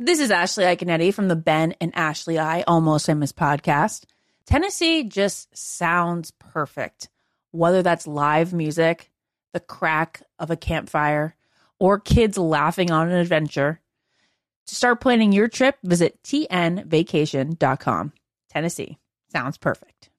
This is Ashley Iaconetti from the Ben and Ashley I Almost Famous podcast. Tennessee just sounds perfect, whether that's live music, the crack of a campfire, or kids laughing on an adventure. To start planning your trip, visit tnvacation.com. Tennessee sounds perfect.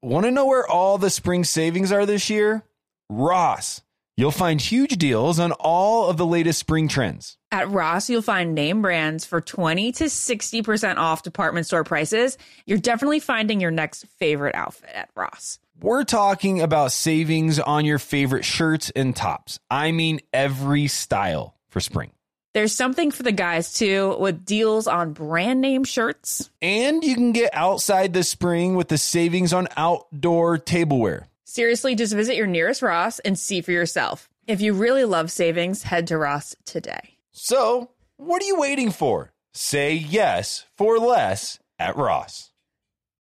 Want to know where all the spring savings are this year? Ross. You'll find huge deals on all of the latest spring trends. At Ross, you'll find name brands for 20 to 60% off department store prices. You're definitely finding your next favorite outfit at Ross. We're talking about savings on your favorite shirts and tops. I mean, every style for spring. There's something for the guys too, with deals on brand name shirts. And you can get outside this spring with the savings on outdoor tableware. Seriously, just visit your nearest Ross and see for yourself. If you really love savings, head to Ross today. So, what are you waiting for? Say yes for less at Ross.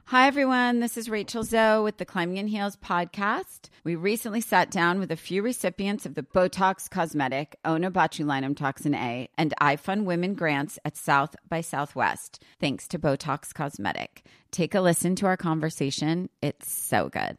Hi, everyone. This is Rachel Zoe with the Climbing in Heels podcast. We recently sat down with a few recipients of the Botox Cosmetic, Onabotulinum Toxin A, and iFund Women grants at South by Southwest, thanks to Botox Cosmetic. Take a listen to our conversation. It's so good.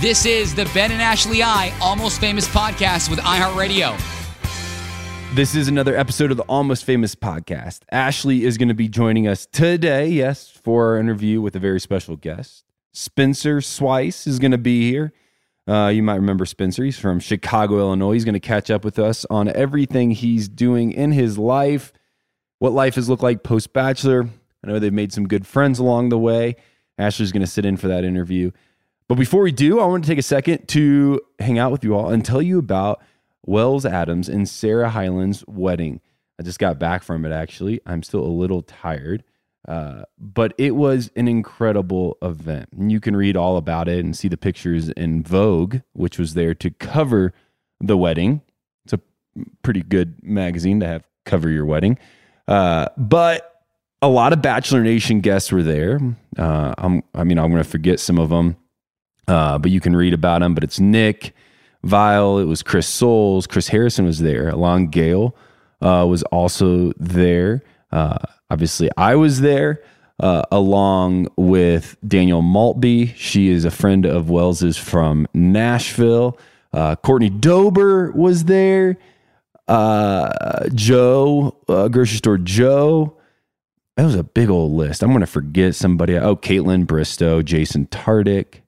This is the Ben and Ashley I Almost Famous podcast with iHeartRadio. This is another episode of the Almost Famous podcast. Ashley is going to be joining us today, yes, for our interview with a very special guest. Spencer Swies is going to be here. Uh, you might remember Spencer. He's from Chicago, Illinois. He's going to catch up with us on everything he's doing in his life, what life has looked like post bachelor. I know they've made some good friends along the way. Ashley's going to sit in for that interview. But before we do, I want to take a second to hang out with you all and tell you about Wells Adams and Sarah Hyland's wedding. I just got back from it actually. I'm still a little tired. Uh, but it was an incredible event. And you can read all about it and see the pictures in Vogue, which was there to cover the wedding. It's a pretty good magazine to have cover your wedding. Uh, but a lot of Bachelor Nation guests were there. Uh, I'm, I mean, I'm going to forget some of them, uh, but you can read about them. But it's Nick Viall. it was Chris Soules. Chris Harrison was there, along Gayle uh, was also there. Uh, obviously, I was there. Uh, along with Danielle Maltby. She is a friend of Wells's from Nashville. Uh, Courtney Dober was there. Uh, Joe, grocery store Joe. That was a big old list. I'm going to forget somebody. Oh, Kaitlyn Bristowe, Jason Tartick.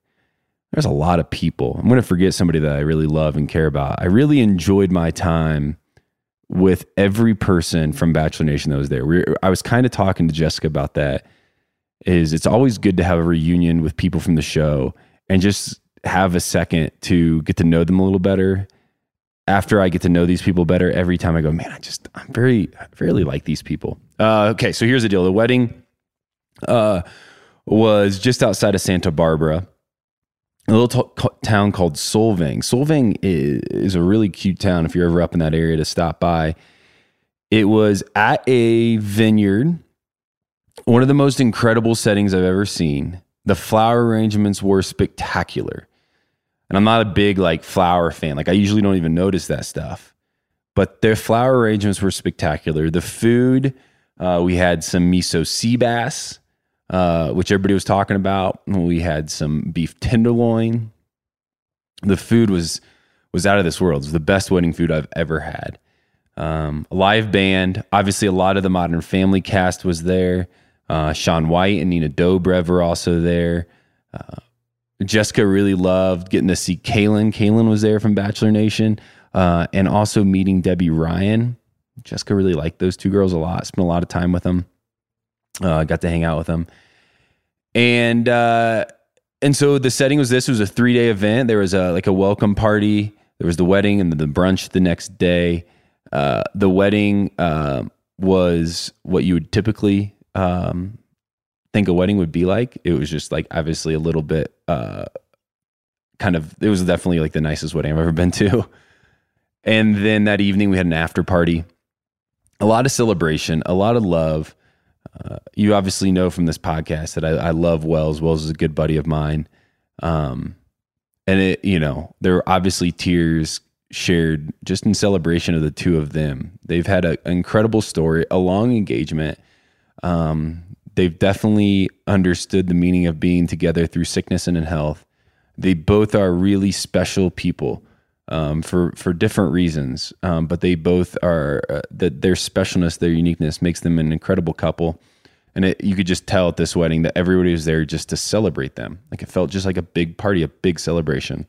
There's a lot of people. I'm going to forget somebody that I really love and care about. I really enjoyed my time with every person from Bachelor Nation that was there. We I was kind of talking to Jessica about that. Is it's always good to have a reunion with people from the show and just have a second to get to know them a little better. After I get to know these people better, every time I go, man, I just I'm very I like these people. Uh, okay, so here's the deal: the wedding uh, was just outside of Santa Barbara a little t- town called Solvang. Solvang is, is, a really cute town if you're ever up in that area to stop by. It was at a vineyard, one of the most incredible settings I've ever seen. The flower arrangements were spectacular. And I'm not a big like flower fan. Like I usually don't even notice that stuff. But their flower arrangements were spectacular. The food, uh, we had some miso sea bass uh, which everybody was talking about. We had some beef tenderloin. The food was was out of this world. It was the best wedding food I've ever had. Um, live band, obviously, a lot of the Modern Family cast was there. Uh, Shaun White and Nina Dobrev were also there. Uh, Jessica really loved getting to see Caelynn. Caelynn was there from Bachelor Nation, uh, and also meeting Debby Ryan. Jessica really liked those two girls a lot. Spent a lot of time with them. Uh, got to hang out with them, and uh, and so the setting was this. It was a three day event. There was a like a welcome party. There was the wedding and the brunch the next day. Uh, the wedding uh, was what you would typically um, think a wedding would be like. It was just like obviously a little bit uh, kind of. It was definitely like the nicest wedding I've ever been to. And then that evening we had an after party. A lot of celebration, a lot of love. Uh, you obviously know from this podcast that I, I, love Wells. Wells is a good buddy of mine. Um, and it, you know, there are obviously tears shared just in celebration of the two of them. They've had an incredible story, a long engagement. Um, they've definitely understood the meaning of being together through sickness and in health. They both are really special people um, for for different reasons, um, but they both are uh, that their specialness, their uniqueness makes them an incredible couple. And it, you could just tell at this wedding that everybody was there just to celebrate them. Like it felt just like a big party, a big celebration.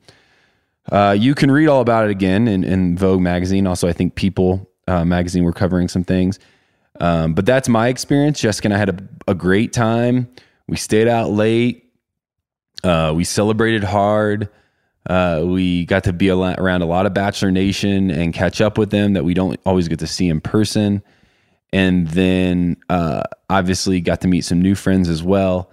Uh, you can read all about it again in, in Vogue magazine. Also, I think People uh, magazine were covering some things. Um, but that's my experience. Jessica and I had a, a great time. We stayed out late. Uh, we celebrated hard. Uh, we got to be around a lot of Bachelor Nation and catch up with them that we don't always get to see in person. And then uh, obviously got to meet some new friends as well.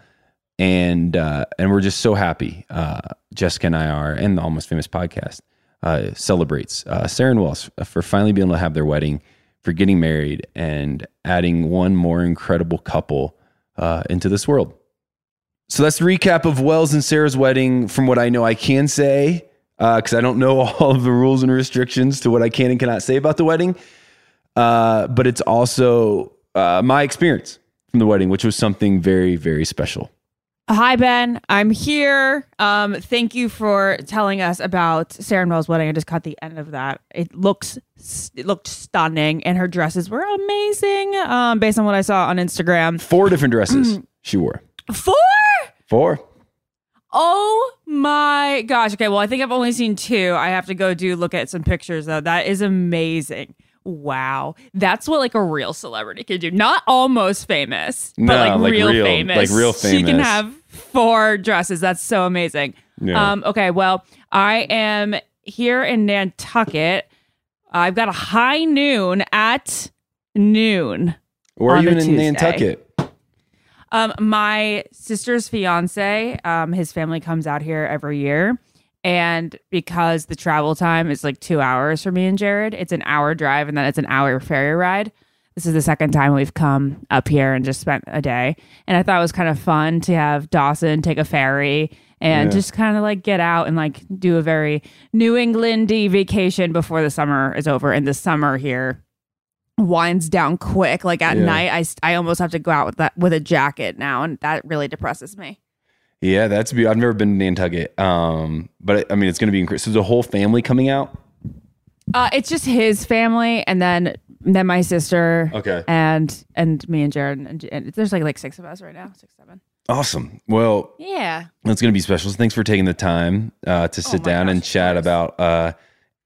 And uh, and we're just so happy. Uh, Jessica and I are, and the Almost Famous podcast uh, celebrates uh, Sarah and Wells for finally being able to have their wedding, for getting married, and adding one more incredible couple into this world. So that's the recap of Wells and Sarah's wedding. From what I know, I can say because uh, I don't know all of the rules and restrictions to what I can and cannot say about the wedding. Uh, but it's also uh, my experience from the wedding, which was something very, very special. Hi, Ben. I'm here. Um, thank you for telling us about Sarah and Wells' wedding. I just caught the end of that. It looks it looked stunning, and her dresses were amazing. Um, based on what I saw on Instagram, four different dresses she wore. Four. Four. Oh my gosh. Okay, well, I think I've only seen two. I have to go do look at some pictures though. That is amazing. Wow. That's what like a real celebrity can do. Not almost famous, no, but like, like real, real, famous. Like real famous. She can have four dresses. That's so amazing. Yeah. Um, okay, well, I am here in Nantucket I've got a high noon at noon. Or On a even in Tuesday. Nantucket. Um, my sister's fiance, um, his family comes out here every year. And because the travel time is like two hours for me and Jared, it's an hour drive and then it's an hour ferry ride. This is the second time we've come up here and just spent a day. And I thought it was kind of fun to have Dawson take a ferry and Yeah. just kind of like get out and like do a very New Englandy vacation before the summer is over. And the summer here winds down quick. Like at Yeah. night, I almost have to go out with that with a jacket now, and that really depresses me. Yeah, that's beautiful. I've never been to Nantucket. Um, but I mean, it's going to be incredible. So the whole family coming out. Uh, it's just his family, and then then my sister, Okay. and and me and Jared, and, and there's like like six of us right now, six seven. Awesome. Well, Yeah, It's going to be special. So thanks for taking the time uh, to sit Oh down gosh, and chat about uh,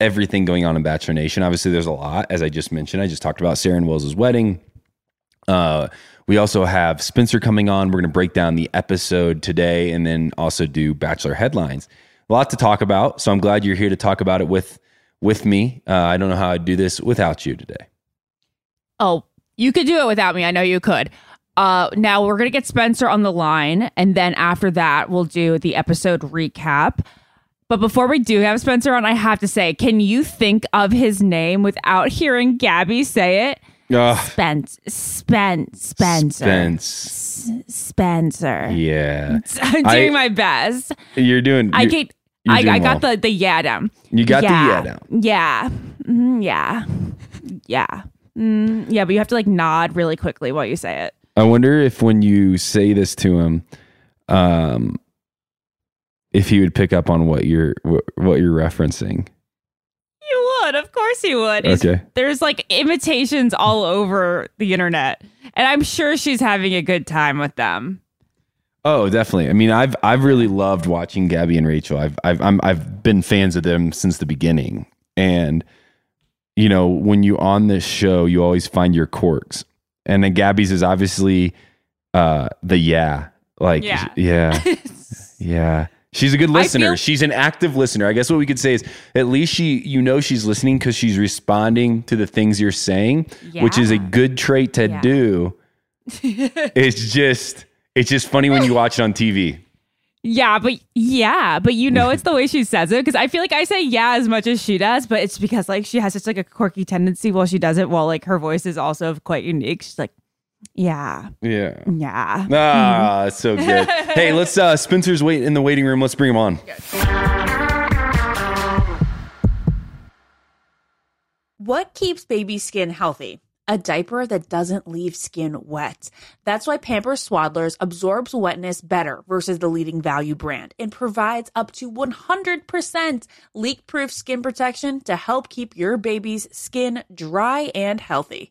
everything going on in Bachelor Nation. Obviously, there's a lot, as I just mentioned. I just talked about Sarah and Wells' wedding. Uh, we also have Spencer coming on. We're going to break down the episode today and then also do Bachelor headlines. A lot to talk about. So I'm glad you're here to talk about it with with me. Uh, I don't know how I'd do this without you today. Oh, you could do it without me. I know you could. Uh, now we're gonna get Spencer on the line, and then after that, we'll do the episode recap. But before we do have Spencer on, I have to say, can you think of his name without hearing Gabby say it? Ugh, Spence, Spence, Spencer, Spence. S- Spencer. Yeah. I'm I- doing my best. You're doing I get. I, I got well. the the yeah down. You got the yeah yeah down. Yeah, Mhm, yeah, yeah, mm, yeah. But you have to like nod really quickly while you say it. I wonder if when you say this to him, um, if he would pick up on what you're what, you're referencing. You would, of course, you would. It's- Okay. There's like imitations all over the internet, and I'm sure she's having a good time with them. Oh, definitely. I mean, I've I've really loved watching Gabby and Rachel. I've I've I'm, I've been fans of them since the beginning, and you know, when you on this show, you always find your quirks, and then Gabby's is obviously uh the yeah, like Yeah. yeah, yeah. She's a good listener. feel- she's an active listener. I guess what we could say is at least she, you know, she's listening because she's responding to the things you're saying, which is a good trait to Yeah. do. it's just, it's just funny when you watch it on TV. Yeah, but yeah, but you know it's the way she says it because I feel like I say yeah as much as she does, but it's because like she has such like a quirky tendency while she does it, while like her voice is also quite unique. She's like, yeah, Yeah. yeah. Ah, it's so good. hey, let's uh Spencer's wait in the waiting room. Let's bring him on. What keeps baby skin healthy? A diaper that doesn't leave skin wet. That's why Pampers Swaddlers absorbs wetness better versus the leading value brand and provides up to 100% leak proof skin protection to help keep your baby's skin dry and healthy.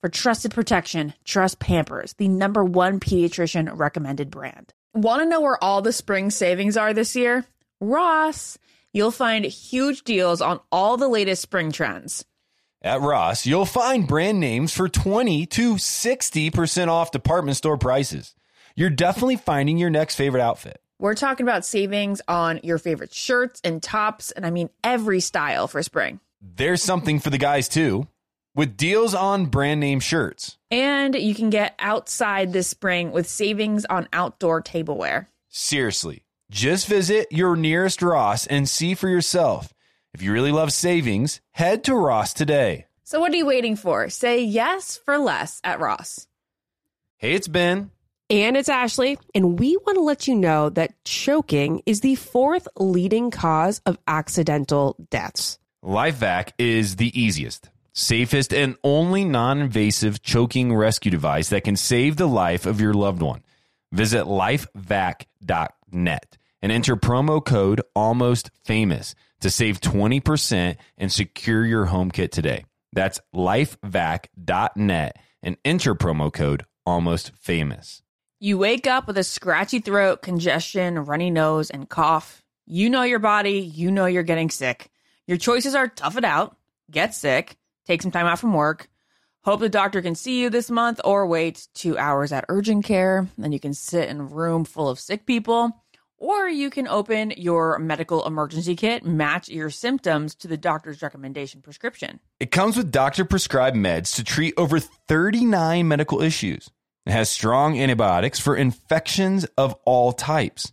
For trusted protection, trust Pampers, the number one pediatrician recommended brand. Want to know where all the spring savings are this year? Ross. You'll find huge deals on all the latest spring trends. At Ross, you'll find brand names for 20 to 60% off department store prices. You're definitely finding your next favorite outfit. We're talking about savings on your favorite shirts and tops, and I mean every style for spring. There's something for the guys too, with deals on brand name shirts. And you can get outside this spring with savings on outdoor tableware. Seriously, just visit your nearest Ross and see for yourself. If you really love savings, head to Ross today. So, what are you waiting for? Say yes for less at Ross. Hey, it's Ben. And it's Ashley, and we want to let you know that choking is the fourth leading cause of accidental deaths. LifeVac is the easiest, safest, and only non invasive choking rescue device that can save the life of your loved one. Visit lifevac.net and enter promo code almost famous to save 20% and secure your home kit today. That's lifevac.net and enter promo code almost famous. You wake up with a scratchy throat, congestion, runny nose, and cough. You know your body, you know you're getting sick. Your choices are tough it out, get sick, take some time out from work, hope the doctor can see you this month, or wait two hours at urgent care. Then you can sit in a room full of sick people. Or you can open your medical emergency kit, match your symptoms to the doctor's recommendation prescription. It comes with doctor prescribed meds to treat over 39 medical issues. It has strong antibiotics for infections of all types,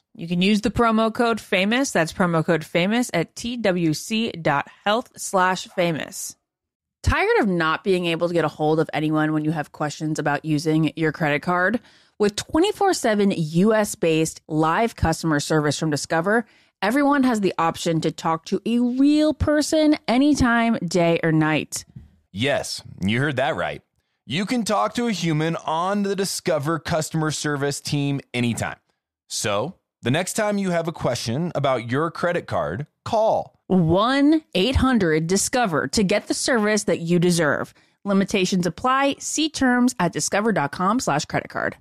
You can use the promo code famous. That's promo code famous at twc.health slash famous. Tired of not being able to get a hold of anyone when you have questions about using your credit card? With 24 7 US based live customer service from Discover, everyone has the option to talk to a real person anytime, day or night. Yes, you heard that right. You can talk to a human on the Discover customer service team anytime. So, the next time you have a question about your credit card, call 1 800 Discover to get the service that you deserve. Limitations apply. See terms at discover.com slash credit card.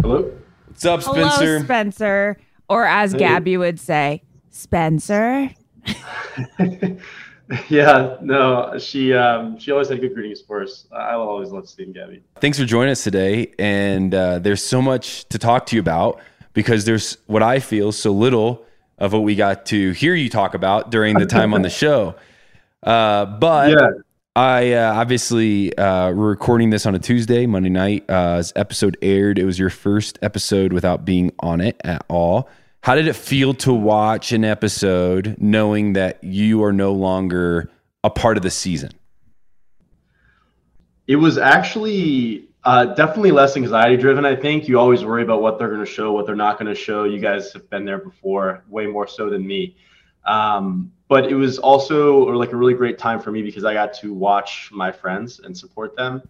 Hello? What's up, Spencer? Hello, Spencer. Or as Hey. Gabby would say, Spencer. yeah, no, she um, she always had good greetings for us. I will always love seeing Gabby. Thanks for joining us today. And uh, there's so much to talk to you about because there's what I feel so little of what we got to hear you talk about during the time on the show. Uh, but Yeah. I uh, obviously uh, we're recording this on a Tuesday, Monday night. Uh, as episode aired, it was your first episode without being on it at all. How did it feel to watch an episode knowing that you are no longer a part of the season? It was actually uh, definitely less anxiety driven. I think you always worry about what they're going to show, what they're not going to show. You guys have been there before, way more so than me. Um, but it was also like a really great time for me because I got to watch my friends and support them.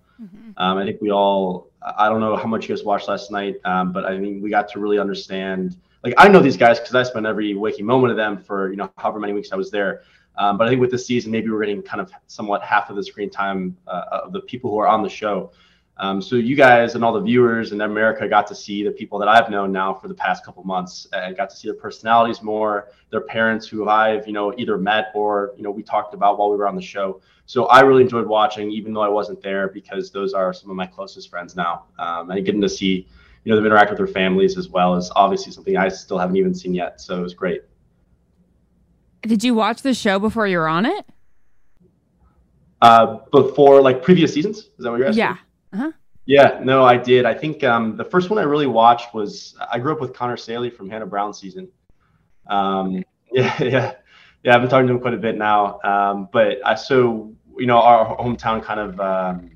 Um, I think we all, I don't know how much you guys watched last night, um, but I mean, we got to really understand. Like, I know these guys because I spent every waking moment of them for, you know, however many weeks I was there. Um, but I think with this season, maybe we're getting kind of somewhat half of the screen time uh, of the people who are on the show. Um, so you guys and all the viewers in America got to see the people that I've known now for the past couple months and got to see their personalities more, their parents who I've, you know, either met or, you know, we talked about while we were on the show. So I really enjoyed watching, even though I wasn't there, because those are some of my closest friends now. Um, and getting to see, you know, them interact with their families as well is obviously something I still haven't even seen yet. So it was great. Did you watch the show before you were on it? Uh, before like previous seasons, is that what you're asking? Yeah. Uh-huh. Yeah, no, I did. I think um, the first one I really watched was I grew up with Connor Saeli from Hannah Brown season. Um, yeah, yeah, yeah. I've been talking to him quite a bit now. Um, but I so you know our hometown kind of um,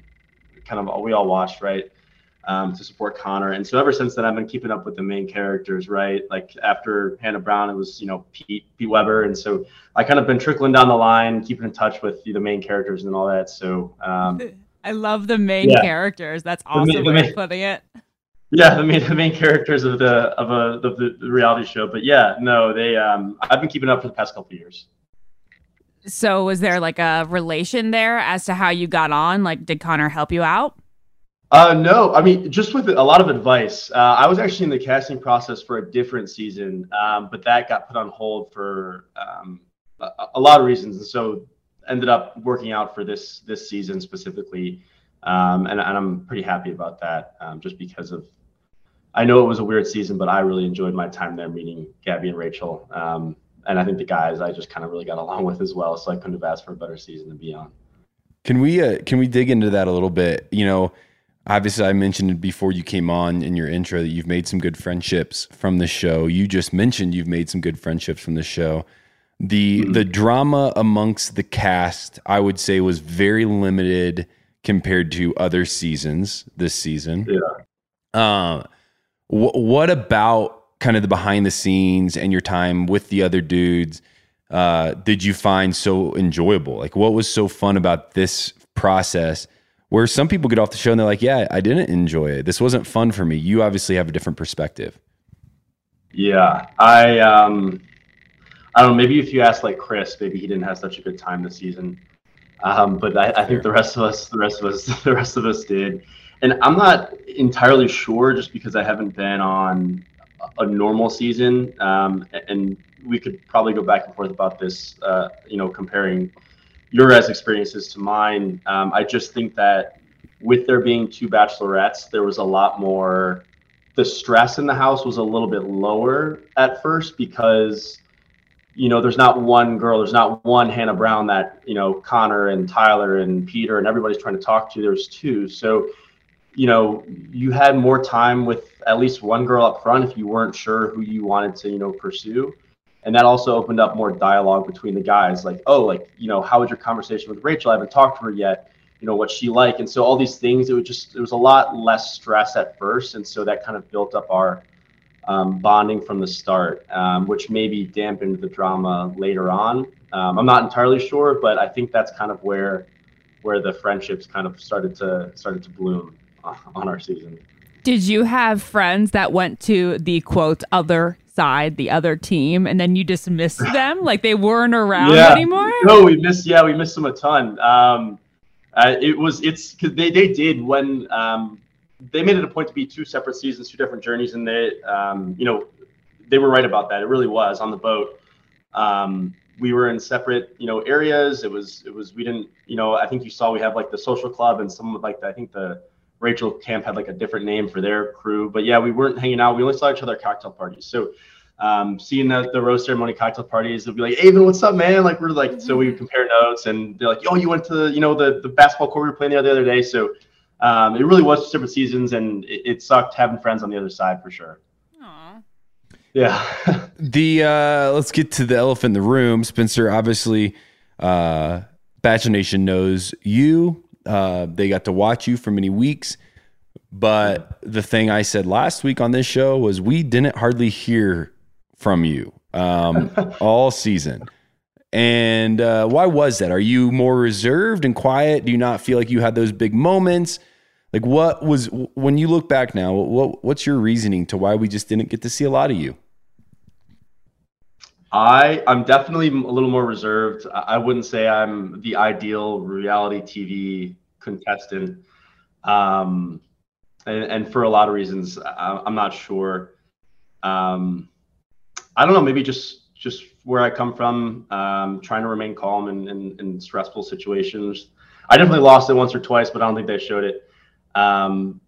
kind of we all watched right um, to support Connor, and so ever since then I've been keeping up with the main characters right. Like after Hannah Brown, it was you know Pete Pete Weber, and so I kind of been trickling down the line, keeping in touch with the main characters and all that. So. Um, I love the main Yeah. characters. That's The main- awesome the main- putting it. Yeah, the main the main characters of the of a of the, the reality show. But yeah, no, they um I've been keeping up for the past couple of years. So was there like a relation there as to how you got on? Like, did Connor help you out? Uh no, I mean just with a lot of advice. Uh, I was actually in the casting process for a different season, um, but that got put on hold for um, a, a lot of reasons, and so ended up working out for this this season specifically. Um, and, and I'm pretty happy about that, um, just because of I know it was a weird season, but I really enjoyed my time there meeting Gabby and Rachel. Um, and I think the guys I just kind of really got along with as well. So I couldn't have asked for a better season to be on. Can we uh, can we dig into that a little bit? You know, obviously I mentioned it before you came on in your intro that you've made some good friendships from the show. You just mentioned you've made some good friendships from the show. The the drama amongst the cast, I would say, was very limited compared to other seasons this season. Yeah. Uh, wh- what about kind of the behind the scenes and your time with the other dudes uh, did you find so enjoyable? Like, what was so fun about this process? Where some people get off the show and they're like, "Yeah, I didn't enjoy it. This wasn't fun for me." You obviously have a different perspective. Yeah, I um, I don't know. Maybe if you ask like Chris, maybe he didn't have such a good time this season. Um, but I, I think the rest of us, the rest of us, the rest of us did. And I'm not entirely sure, just because I haven't been on a normal season. Um, and we could probably go back and forth about this. Uh, you know, comparing your guys' experiences to mine. Um, I just think that with there being two bachelorettes, there was a lot more. The stress in the house was a little bit lower at first because you know, there's not one girl, there's not one Hannah Brown that, you know, Connor and Tyler and Peter and everybody's trying to talk to. There's two. So, you know, you had more time with at least one girl up front if you weren't sure who you wanted to, you know, pursue. And that also opened up more dialogue between the guys, like, oh, like, you know, how was your conversation with Rachel? I haven't talked to her yet. You know, what's she like? And so all these things, it was just, it was a lot less stress at first. And so that kind of built up our, um, bonding from the start, um, which maybe dampened the drama later on. Um, I'm not entirely sure, but I think that's kind of where where the friendships kind of started to started to bloom on our season. Did you have friends that went to the quote other side, the other team, and then you dismissed them like they weren't around yeah. anymore? No, we missed. Yeah, we missed them a ton. Um, uh, it was it's because they they did when um, they made it a point to be two separate seasons, two different journeys, and they, um, you know, they were right about that. It really was on the boat. Um, we were in separate, you know, areas. It was, it was, we didn't, you know, I think you saw we have like the social club and some of like, the, I think the Rachel camp had like a different name for their crew, but yeah, we weren't hanging out. We only saw each other at cocktail parties. So, um, seeing the, the rose ceremony cocktail parties, they'll be like, Aven, what's up, man? Like, we're like, so we compare notes and they're like, oh, you went to, you know, the, the basketball court we were playing the other day. So, um, it really was different seasons, and it, it, sucked having friends on the other side for sure. Aww. Yeah. the uh, let's get to the elephant in the room. Spencer, obviously, uh, Bachelor Nation knows you. Uh, they got to watch you for many weeks. But the thing I said last week on this show was we didn't hardly hear from you um, all season. And uh, why was that? Are you more reserved and quiet? Do you not feel like you had those big moments? Like, what was when you look back now? What what's your reasoning to why we just didn't get to see a lot of you? I I'm definitely a little more reserved. I wouldn't say I'm the ideal reality TV contestant, um, and, and for a lot of reasons, I, am not sure. Um, I don't know. Maybe just just where I come from, um, trying to remain calm in, in, in, stressful situations. I definitely lost it once or twice, but I don't think they showed it. Um,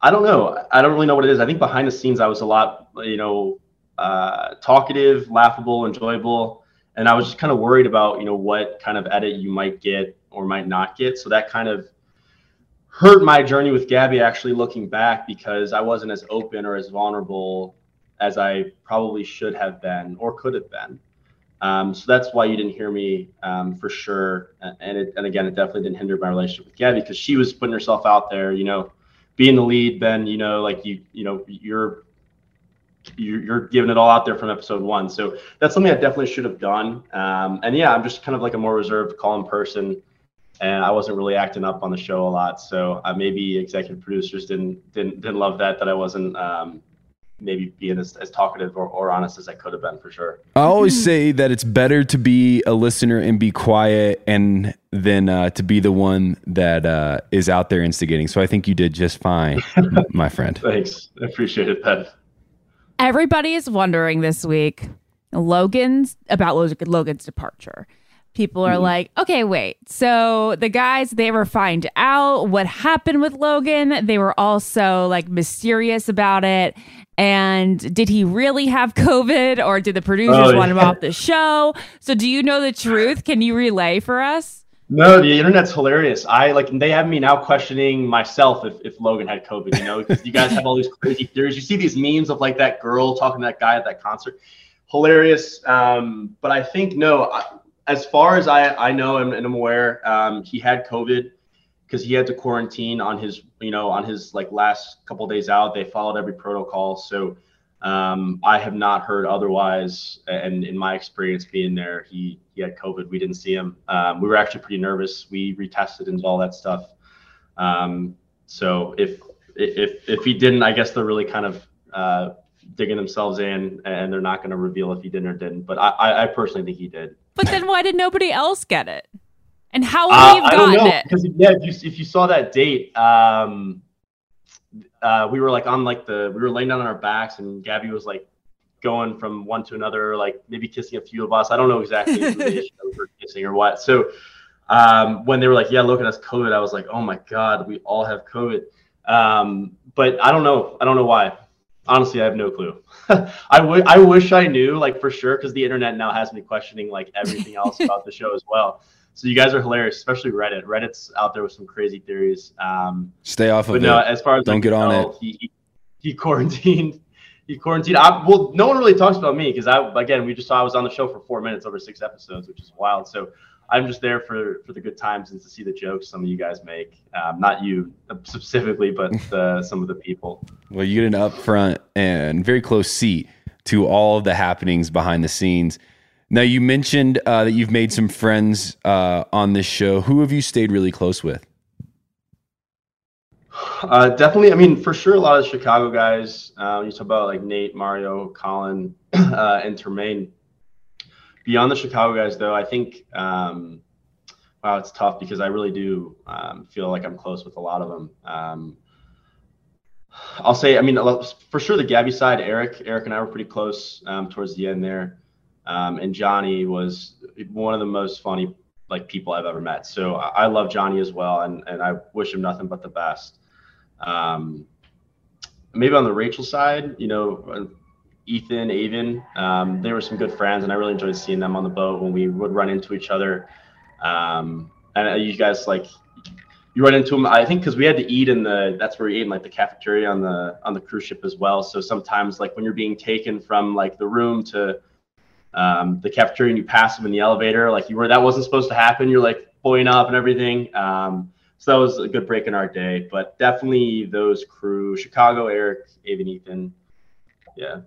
I don't know. I don't really know what it is. I think behind the scenes, I was a lot, you know, uh, talkative, laughable, enjoyable, and I was just kind of worried about, you know, what kind of edit you might get or might not get. So that kind of hurt my journey with Gabby. Actually, looking back, because I wasn't as open or as vulnerable as I probably should have been or could have been. Um, so that's why you didn't hear me um, for sure. And it, and again, it definitely didn't hinder my relationship with Gabby because she was putting herself out there, you know, being the lead. Ben, you know, like you, you know, you're you're giving it all out there from episode one. So that's something I definitely should have done. Um, and yeah, I'm just kind of like a more reserved, calm person, and I wasn't really acting up on the show a lot. So uh, maybe executive producers didn't didn't didn't love that that I wasn't um, maybe being as, as talkative or, or honest as I could have been for sure. I always say that it's better to be a listener and be quiet and than uh, to be the one that uh, is out there instigating. So I think you did just fine, my friend. Thanks. I appreciate it, Ben. Everybody is wondering this week Logan's about Logan's departure people are mm-hmm. like, okay, wait. So the guys, they ever find out what happened with Logan? They were also like mysterious about it. And did he really have COVID or did the producers oh, yeah. want him off the show? So do you know the truth? Can you relay for us? No, the internet's hilarious. I like they have me now questioning myself if, if Logan had COVID, you know, because you guys have all these crazy theories. You see these memes of like that girl talking to that guy at that concert. Hilarious. Um, but I think no, I, as far as I, I know and, and I'm aware, um, he had COVID because he had to quarantine on his you know on his like last couple days out. They followed every protocol, so um, I have not heard otherwise. And in my experience being there, he he had COVID. We didn't see him. Um, we were actually pretty nervous. We retested and all that stuff. Um, so if if if he didn't, I guess they're really kind of uh, digging themselves in, and they're not going to reveal if he did or didn't. But I, I personally think he did. But then why did nobody else get it? And how would Uh, we have I don't gotten know it? because yeah, if you if you saw that date, um, uh, we were like on like the we were laying down on our backs, and Gabby was like going from one to another, like maybe kissing a few of us. I don't know exactly who they were kissing or what. So um, when they were like, "Yeah, look at us, COVID," I was like, "Oh my god, we all have COVID." Um, but I don't know. I don't know why. Honestly, I have no clue. I would. I wish I knew, like for sure, because the internet now has me questioning like everything else about the show as well. So you guys are hilarious, especially Reddit. Reddit's out there with some crazy theories. Um, Stay off of but it. no, as far as Don't I get on tell, it. He, he, quarantined. He quarantined. I, well, no one really talks about me because I, again, we just saw I was on the show for four minutes over six episodes, which is wild. So I'm just there for for the good times and to see the jokes some of you guys make. Um, not you specifically, but uh, some of the people. Well, you get an upfront and very close seat to all of the happenings behind the scenes. Now, you mentioned uh, that you've made some friends uh, on this show. Who have you stayed really close with? Uh, definitely. I mean, for sure, a lot of the Chicago guys. Uh, you talk about like Nate, Mario, Colin, uh, and Termaine. Beyond the Chicago guys, though, I think um, wow, it's tough because I really do um, feel like I'm close with a lot of them. Um, I'll say, I mean, for sure, the Gabby side, Eric, Eric and I were pretty close um, towards the end there, um, and Johnny was one of the most funny like people I've ever met. So I, I love Johnny as well, and and I wish him nothing but the best. Um, maybe on the Rachel side, you know, Ethan, Aven, um, they were some good friends, and I really enjoyed seeing them on the boat when we would run into each other. Um, and you guys like you run into them, I think, because we had to eat in the that's where we ate in like the cafeteria on the on the cruise ship as well. So sometimes like when you're being taken from like the room to um, the cafeteria and you pass them in the elevator, like you were that wasn't supposed to happen. You're like pulling up and everything. Um, so that was a good break in our day. But definitely those crew, Chicago, Eric, Aven, Ethan, yeah.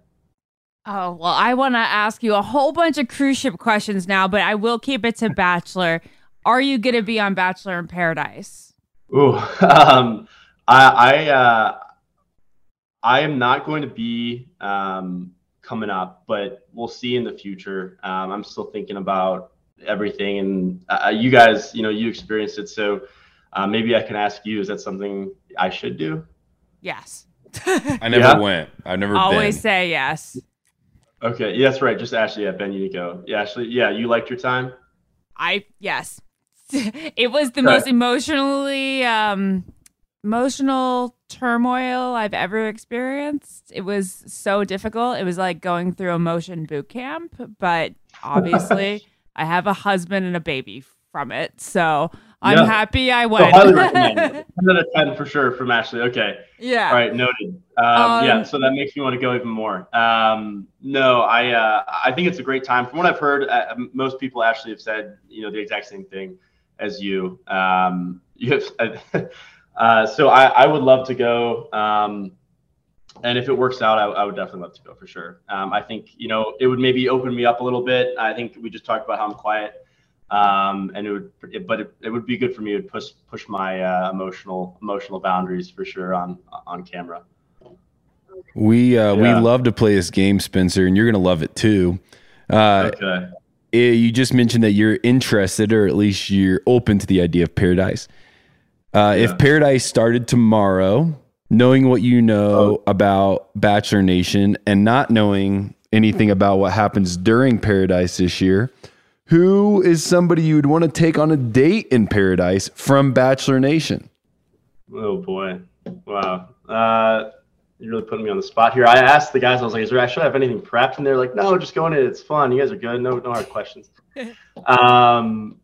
Oh, well, I want to ask you a whole bunch of cruise ship questions now, but I will keep it to Bachelor. Are you going to be on Bachelor in Paradise? Ooh, um, I I, uh, I am not going to be um, coming up, but we'll see in the future. Um, I'm still thinking about everything, and uh, you guys, you know, you experienced it, so uh, maybe I can ask you: Is that something I should do? Yes. I never Yeah? went. I've never Always been. say yes. Okay, yeah, that's right. Just Ashley, yeah, Ben Unico. Yeah, Ashley, yeah, you liked your time. I, yes. it was the Okay. most emotionally, um, emotional turmoil I've ever experienced. It was so difficult. It was like going through emotion boot camp, but obviously I have a husband and a baby from it. So I'm Yeah. happy I So went. highly recommend. 10 out of 10 for sure from Ashley. Okay. yeah. All right, noted. Um, Um, yeah, so that makes me want to go even more. Um, no, I uh, I think it's a great time. From what I've heard, uh, most people actually have said you know the exact same thing as you. Um, you have, uh, so I, I would love to go. Um, and if it works out, I, I would definitely love to go for sure. Um, I think you know it would maybe open me up a little bit. I think we just talked about how I'm quiet, um, and it would, it, but it, it would be good for me to push push my uh, emotional emotional boundaries for sure on on camera. We uh, we love to play this game, Spencer, and you're gonna love it too. Uh, Okay. eh, you just mentioned that you're interested, or at least you're open to the idea of paradise. Uh, If paradise started tomorrow, knowing what you know about Bachelor Nation and not knowing anything about what happens during paradise this year, who is somebody you'd want to take on a date in paradise from Bachelor Nation? Oh boy. Wow. Uh, you're really putting me on the spot here. I asked the guys, I was like, is there, should I have anything prepped? And they're like, no, just go in it. It's fun. You guys are good. No, no hard questions. um,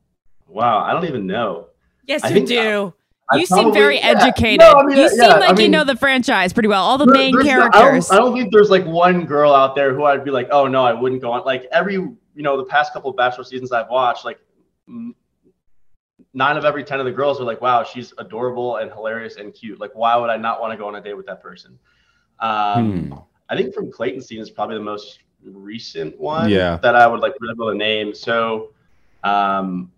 wow. I don't even know. Yes, I you think- do. I you seem very yeah. educated. No, I mean, you yeah, seem I like you know the franchise pretty well. All the There- main there's no- characters. I, don't, I don't think there's like one girl out there who I'd be like, oh no, I wouldn't go on. Like every, you know, the past couple of Bachelor seasons I've watched, like nine of every ten of the girls are like, "Wow, she's adorable and hilarious and cute." Like, why would I not want to go on a date with that person? Um, Hmm. I think from Clayton scene is probably the most recent one Yeah. that I would like really be able to name. So, um,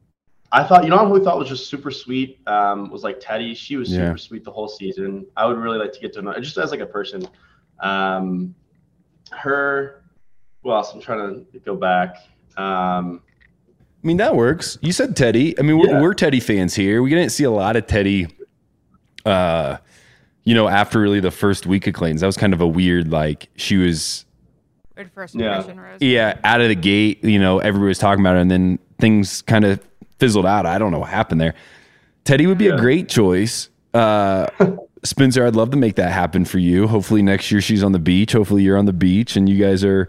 I thought, you know, who I thought was just super sweet um, was like Teddy. She was Yeah. super sweet the whole season. I would really like to get to know just as like a person. Um, her, who else? I'm trying to go back. Um, I mean, that works. You said Teddy. I mean, we're, Yeah. we're Teddy fans here. We didn't see a lot of Teddy, uh, you know, after really the first week of Clayton's. That was kind of a weird, like, she was, first Yeah. impression, Rose. yeah, out of the gate, you know, everybody was talking about her, and then things kind of fizzled out. I don't know what happened there. Teddy would be a great choice. Uh, Spencer, I'd love to make that happen for you. Hopefully next year she's on the beach. Hopefully you're on the beach and you guys are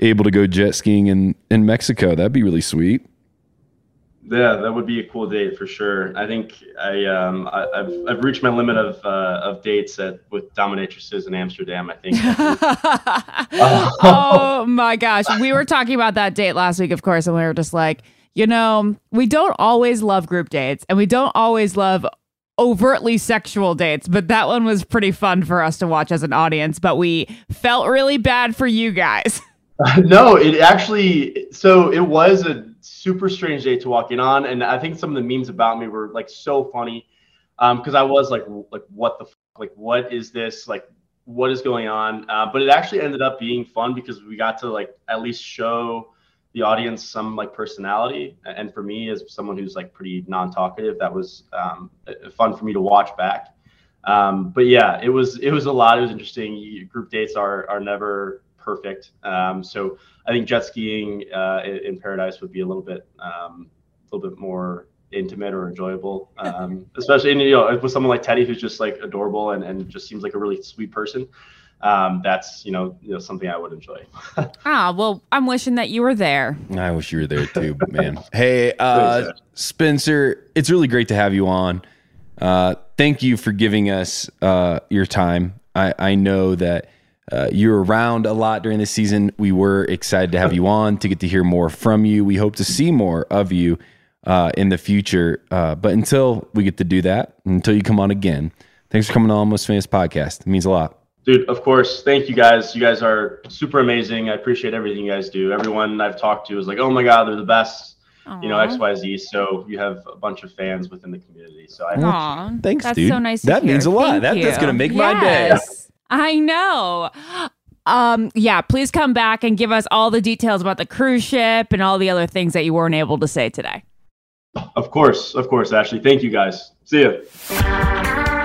able to go jet skiing in, in Mexico. That'd be really sweet. Yeah, that would be a cool date for sure. I think I, um, I I've I've reached my limit of uh, of dates at with dominatrices in Amsterdam. I think. oh my gosh. We were talking about that date last week, of course, and we were just like, you know, we don't always love group dates and we don't always love overtly sexual dates, but that one was pretty fun for us to watch as an audience. But we felt really bad for you guys. no, it actually. So it was a super strange date to walk in on, and I think some of the memes about me were like so funny, because I was like, like what the like what is this like what is going on? Uh, but it actually ended up being fun because we got to like at least show the audience some like personality, and for me as someone who's like pretty non-talkative, that was um, fun for me to watch back. Um, but yeah, it was it was a lot. It was interesting. Group dates are are never perfect. Um, so I think jet skiing uh, in, in paradise would be a little bit um, a little bit more intimate or enjoyable, um, especially in, you know with someone like Teddy who's just like adorable and, and just seems like a really sweet person. Um, that's you know you know something I would enjoy. ah, well, I'm wishing that you were there. I wish you were there too, man. Hey, uh, Spencer, it's really great to have you on. Uh, thank you for giving us uh, your time. I, I know that uh, you're around a lot during the season. We were excited to have you on to get to hear more from you. We hope to see more of you uh, in the future. Uh, but until we get to do that, until you come on again, thanks for coming on Almost Famous Podcast. It means a lot. Dude, of course. Thank you guys. You guys are super amazing. I appreciate everything you guys do. Everyone I've talked to is like, oh my God, they're the best. You know, XYZ. So you have a bunch of fans within the community. So I Aw, Thanks, that's dude. so nice. To That hear. means a lot. Thank That- that's gonna make my day. Yes, I know. Um, yeah, please come back and give us all the details about the cruise ship and all the other things that you weren't able to say today. Of course, of course, Ashley. Thank you guys. See ya.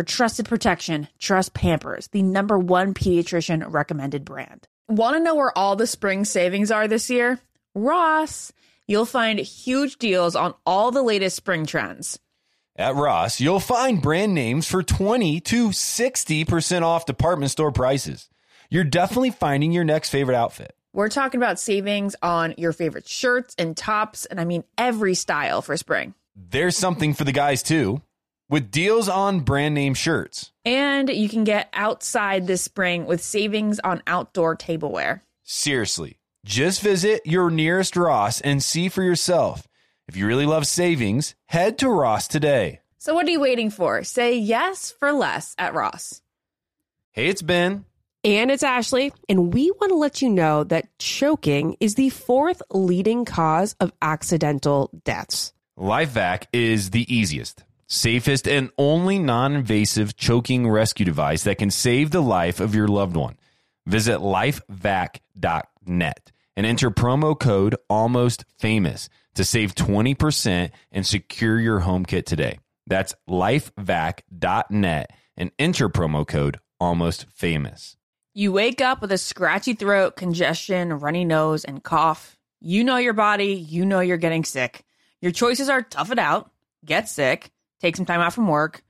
For trusted protection, trust Pampers, the number one pediatrician recommended brand. Want to know where all the spring savings are this year? Ross. You'll find huge deals on all the latest spring trends. At Ross, you'll find brand names for 20 to 60% off department store prices. You're definitely finding your next favorite outfit. We're talking about savings on your favorite shirts and tops, and I mean every style for spring. There's something for the guys too, with deals on brand name shirts. And you can get outside this spring with savings on outdoor tableware. Seriously, just visit your nearest Ross and see for yourself. If you really love savings, head to Ross today. So, what are you waiting for? Say yes for less at Ross. Hey, it's Ben. And it's Ashley, and we want to let you know that choking is the fourth leading cause of accidental deaths. LifeVac is the easiest, safest, and only non invasive choking rescue device that can save the life of your loved one. Visit lifevac.net and enter promo code almost famous to save 20% and secure your home kit today. That's lifevac.net and enter promo code almost famous. You wake up with a scratchy throat, congestion, runny nose, and cough. You know your body, you know you're getting sick. Your choices are tough it out, get sick, take some time out from work,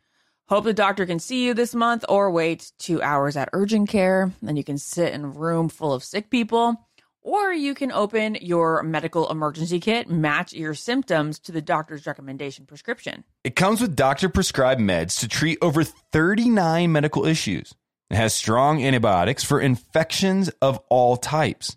hope the doctor can see you this month, or wait two hours at urgent care. Then you can sit in a room full of sick people. Or you can open your medical emergency kit, match your symptoms to the doctor's recommendation prescription. It comes with doctor prescribed meds to treat over 39 medical issues. It has strong antibiotics for infections of all types,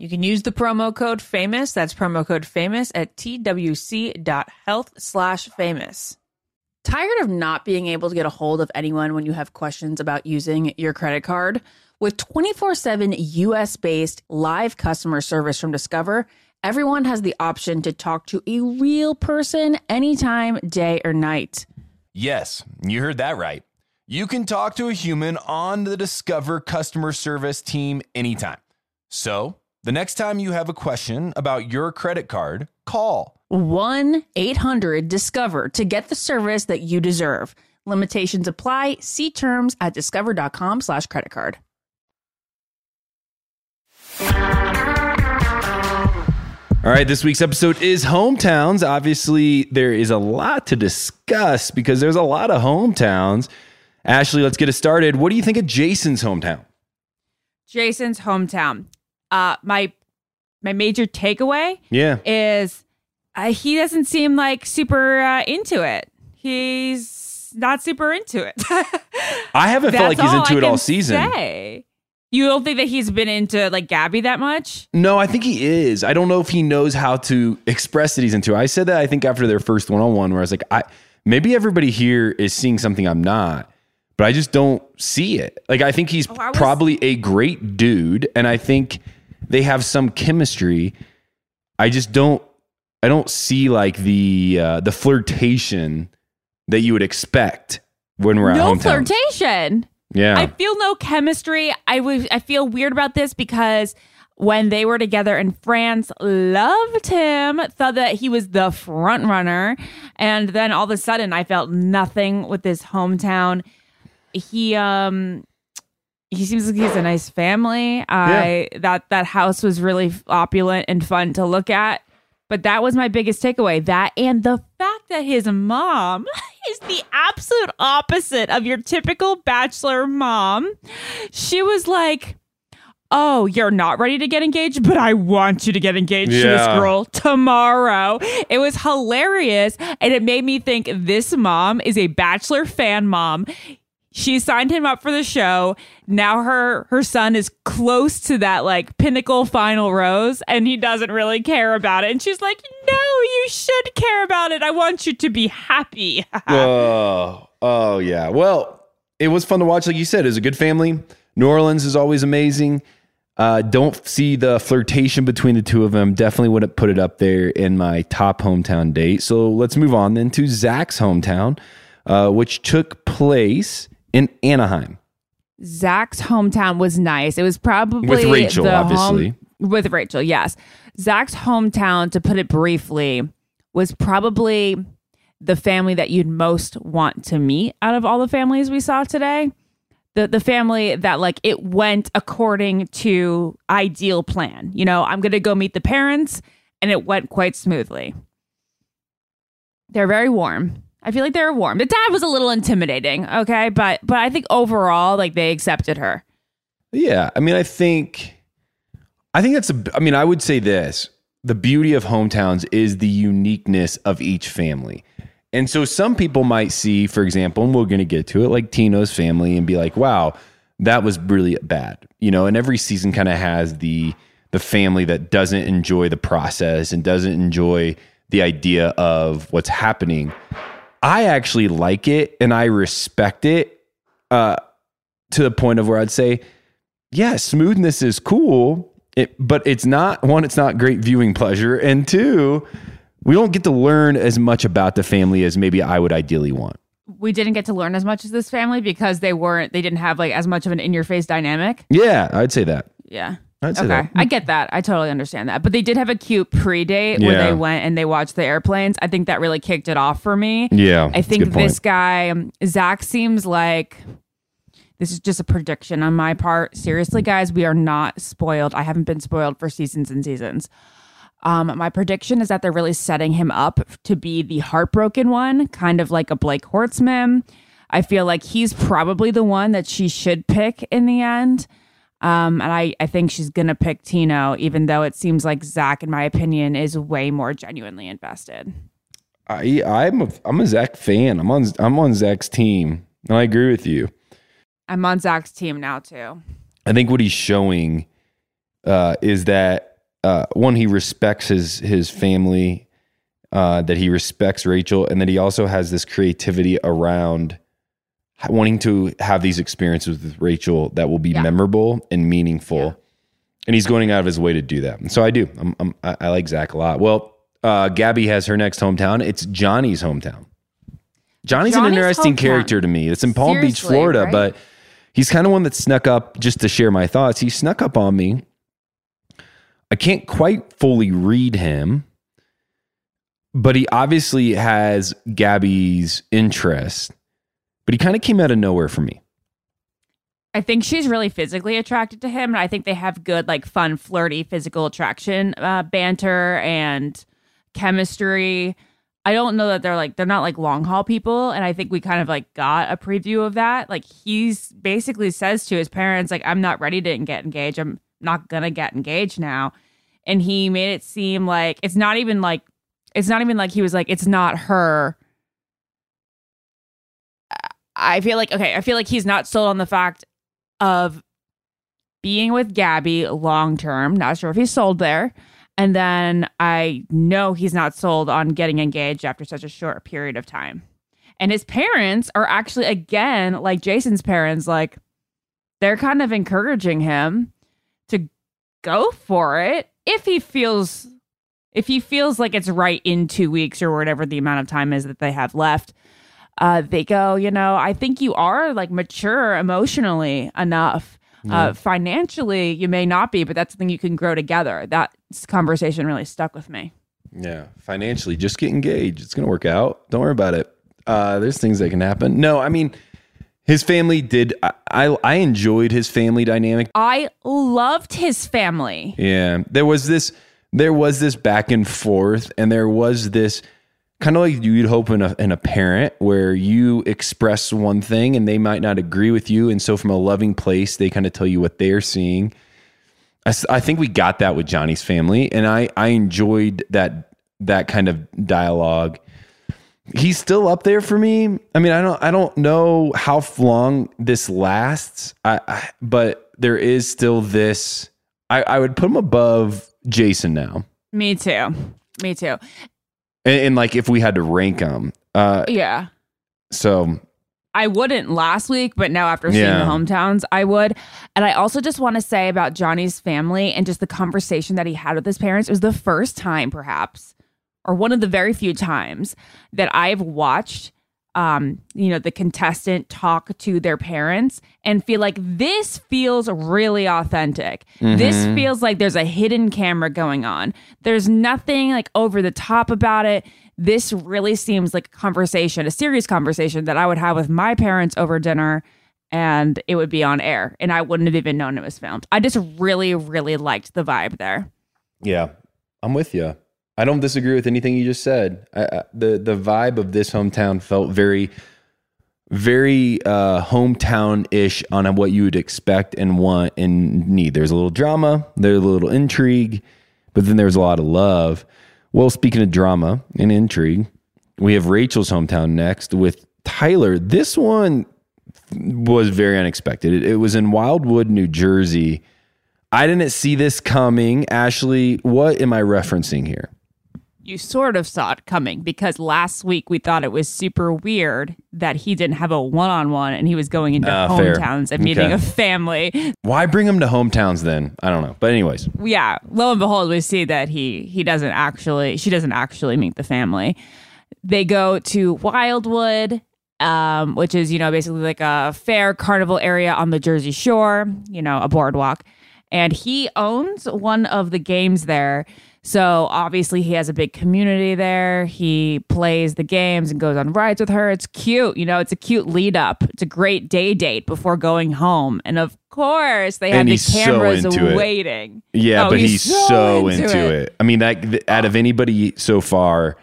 You can use the promo code famous. That's promo code famous at twc.health slash famous. Tired of not being able to get a hold of anyone when you have questions about using your credit card? With 24 7 US based live customer service from Discover, everyone has the option to talk to a real person anytime, day or night. Yes, you heard that right. You can talk to a human on the Discover customer service team anytime. So, the next time you have a question about your credit card, call 1 800 Discover to get the service that you deserve. Limitations apply. See terms at discover.com slash credit card. All right, this week's episode is hometowns. Obviously, there is a lot to discuss because there's a lot of hometowns. Ashley, let's get it started. What do you think of Jason's hometown? Jason's hometown. Uh, my my major takeaway Yeah. is uh, he doesn't seem like super uh, into it. He's not super into it. I haven't felt like he's into I it all season. say. You don't think that he's been into like Gabby that much? No, I think he is. I don't know if he knows how to express that he's into. it. I said that I think after their first one on one, where I was like, I maybe everybody here is seeing something I'm not, but I just don't see it. Like I think he's Oh, was- probably a great dude, and I think they have some chemistry. I just don't. I don't see like the uh, the flirtation that you would expect when we're at no hometown. flirtation. Yeah. I feel no chemistry. I was I feel weird about this because when they were together in France, loved him, thought that he was the front runner, and then all of a sudden I felt nothing with this hometown. He um he seems like he's a nice family. I that that house was really opulent and fun to look at. But that was my biggest takeaway. That and the fact that his mom is the absolute opposite of your typical bachelor mom. She was like, Oh, you're not ready to get engaged, but I want you to get engaged to this girl tomorrow. It was hilarious. And it made me think this mom is a bachelor fan mom. She signed him up for the show. Now her her son is close to that like pinnacle final rose and he doesn't really care about it. And she's like, "No, you should care about it. I want you to be happy." oh, oh yeah. Well, it was fun to watch. Like you said, it was a good family. New Orleans is always amazing. Uh, don't see the flirtation between the two of them. Definitely wouldn't put it up there in my top hometown date. So let's move on then to Zach's hometown, uh, which took place in Anaheim. Zach's hometown was nice. It was probably With Rachel, obviously. home- with Rachel, yes. Zach's hometown, to put it briefly, was probably the family that you'd most want to meet out of all the families we saw today. The the family that like it went according to ideal plan. You know, I'm gonna go meet the parents, and it went quite smoothly. They're very warm. I feel like they were warm. The dad was a little intimidating, okay, but but I think overall, like they accepted her. Yeah, I mean, I think, I think that's a. I mean, I would say this: the beauty of hometowns is the uniqueness of each family. And so, some people might see, for example, and we're going to get to it, like Tino's family, and be like, "Wow, that was really bad," you know. And every season kind of has the the family that doesn't enjoy the process and doesn't enjoy the idea of what's happening. I actually like it and I respect it uh, to the point of where I'd say, yeah, smoothness is cool, it, but it's not one, it's not great viewing pleasure, and two, we don't get to learn as much about the family as maybe I would ideally want. We didn't get to learn as much as this family because they weren't they didn't have like as much of an in your face dynamic. Yeah, I'd say that. Yeah. Okay. I get that. I totally understand that. But they did have a cute pre date where Yeah. they went and they watched the airplanes. I think that really kicked it off for me. Yeah, I that's a think good point. this guy, um, Zach, seems like this is just a prediction on my part. Seriously, guys, we are not spoiled. I haven't been spoiled for seasons and seasons. Um, my prediction is that they're really setting him up to be the heartbroken one, kind of like a Blake Horstmann. I feel like he's probably the one that she should pick in the end. Um, and I, I think she's going to pick Tino, even though it seems like Zach, in my opinion, is way more genuinely invested. I I'm a I'm a Zach fan. I'm on I'm on Zach's team, and I agree with you. I'm on Zach's team now, too. I think what he's showing uh, is that uh, one, he respects his his family, uh, that he respects Rachel, and that he also has this creativity around wanting to have these experiences with Rachel that will be Yeah. memorable and meaningful. And he's going out of his way to do that. And so I do. I'm, I'm, I like Zach a lot. Well, uh, Gabby has her next hometown. It's Johnny's hometown. Johnny's, an interesting hometown. character to me. It's in Palm Beach, Florida, right? but he's kind of one that snuck up just to share my thoughts. He snuck up on me. I can't quite fully read him, but he obviously has Gabby's interest. But he kind of came out of nowhere for me. I think she's really physically attracted to him, and I think they have good, like, fun, flirty physical attraction, uh, banter, and chemistry. I don't know that they're like they're not like long haul people, and I think we kind of like got a preview of that. Like he's basically says to his parents, like, "I'm not ready to get engaged. I'm not gonna get engaged now," and he made it seem like it's not even like it's not even like he was like it's not her. I feel like okay, I feel like he's not sold on the fact of being with Gabby long term. Not sure if he's sold there. And then I know he's not sold on getting engaged after such a short period of time. And his parents are actually, again, like Jason's parents, like they're kind of encouraging him to go for it if he feels if he feels like it's right in two weeks or whatever the amount of time is that they have left uh, they go, you know, I think you are like mature emotionally enough. Uh, financially, you may not be, but that's something you can grow together. That conversation really stuck with me. Yeah, financially, just get engaged. It's going to work out. Don't worry about it. Uh, there's things that can happen. No, I mean, his family did. I, I I enjoyed his family dynamic. I loved his family. Yeah, there was this. There was this back and forth, and there was this kind of like you'd hope in a in a parent where you express one thing and they might not agree with you, and so from a loving place, they kind of tell you what they're seeing. I think we got that with Johnny's family, and I I enjoyed that that kind of dialogue. He's still up there for me. I mean, I don't I don't know how long this lasts, I, I but there is still this. I, I would put him above Jason now, Me too. Me too. And, and like if we had to rank them, uh, Yeah. so I wouldn't last week, but now after seeing Yeah. the hometowns, I would. And I also just want to say about Johnny's family and just the conversation that he had with his parents. It was the first time, perhaps, or one of the very few times that I've watched um, you know, the contestant talk to their parents and feel like this feels really authentic. This Mhm. feels like there's a hidden camera going on. There's nothing like over the top about it. This really seems like a conversation, a serious conversation that I would have with my parents over dinner and it would be on air and I wouldn't have even known it was filmed. I just really, really liked the vibe there. Yeah, I'm with you. I don't disagree with anything you just said. I, I, the the vibe of this hometown felt very, very uh, hometown ish on what you would expect and want and need. There's a little drama, there's a little intrigue, but then there's a lot of love. Well, speaking of drama and intrigue, we have Rachel's hometown next with Tyler. This one was very unexpected. It, it was in Wildwood, New Jersey. I didn't see this coming. Ashley, what am I referencing here? You sort of saw it coming because last week we thought it was super weird that he didn't have a one on one and he was going into fair. hometowns and meeting Okay. a family. Why bring him to hometowns then? I don't know. But anyways, Yeah, lo and behold, we see that he he doesn't actually she doesn't actually meet the family. They go to Wildwood, um, which is you know basically like a fair carnival area on the Jersey Shore, you know, a boardwalk, and he owns one of the games there. So obviously he has a big community there. He plays the games and goes on rides with her. It's cute, you know. It's a cute lead up. It's a great day date before going home, and of course they have And the he's so cameras into it. waiting. yeah, Oh, but he's, so, into, it. it. I mean, that th- out of anybody so far,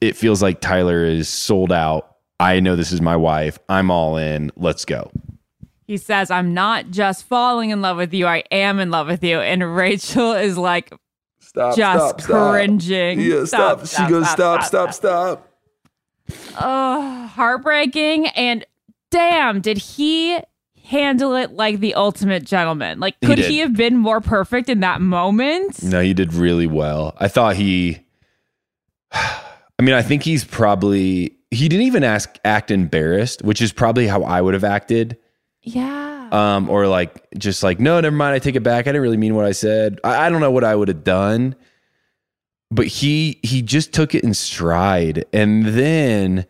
it feels like Tyler is sold out. I know this is my wife. I'm all in. Let's go. He says, I'm not just falling in love with you, I am in love with you. And Rachel is like, Stop. just cringing. Yeah, stop. She goes, stop, stop, stop. Oh, heartbreaking. And damn, did he handle it like the ultimate gentleman? Like, could did. he have been more perfect in that moment? No, he did really well. I thought he. I mean, I think he's probably. He didn't even ask act embarrassed, which is probably how I would have acted. Yeah. Um, or like just like, no, never mind, I take it back. I didn't really mean what I said. I, I don't know what I would have done. But he he just took it in stride. And then,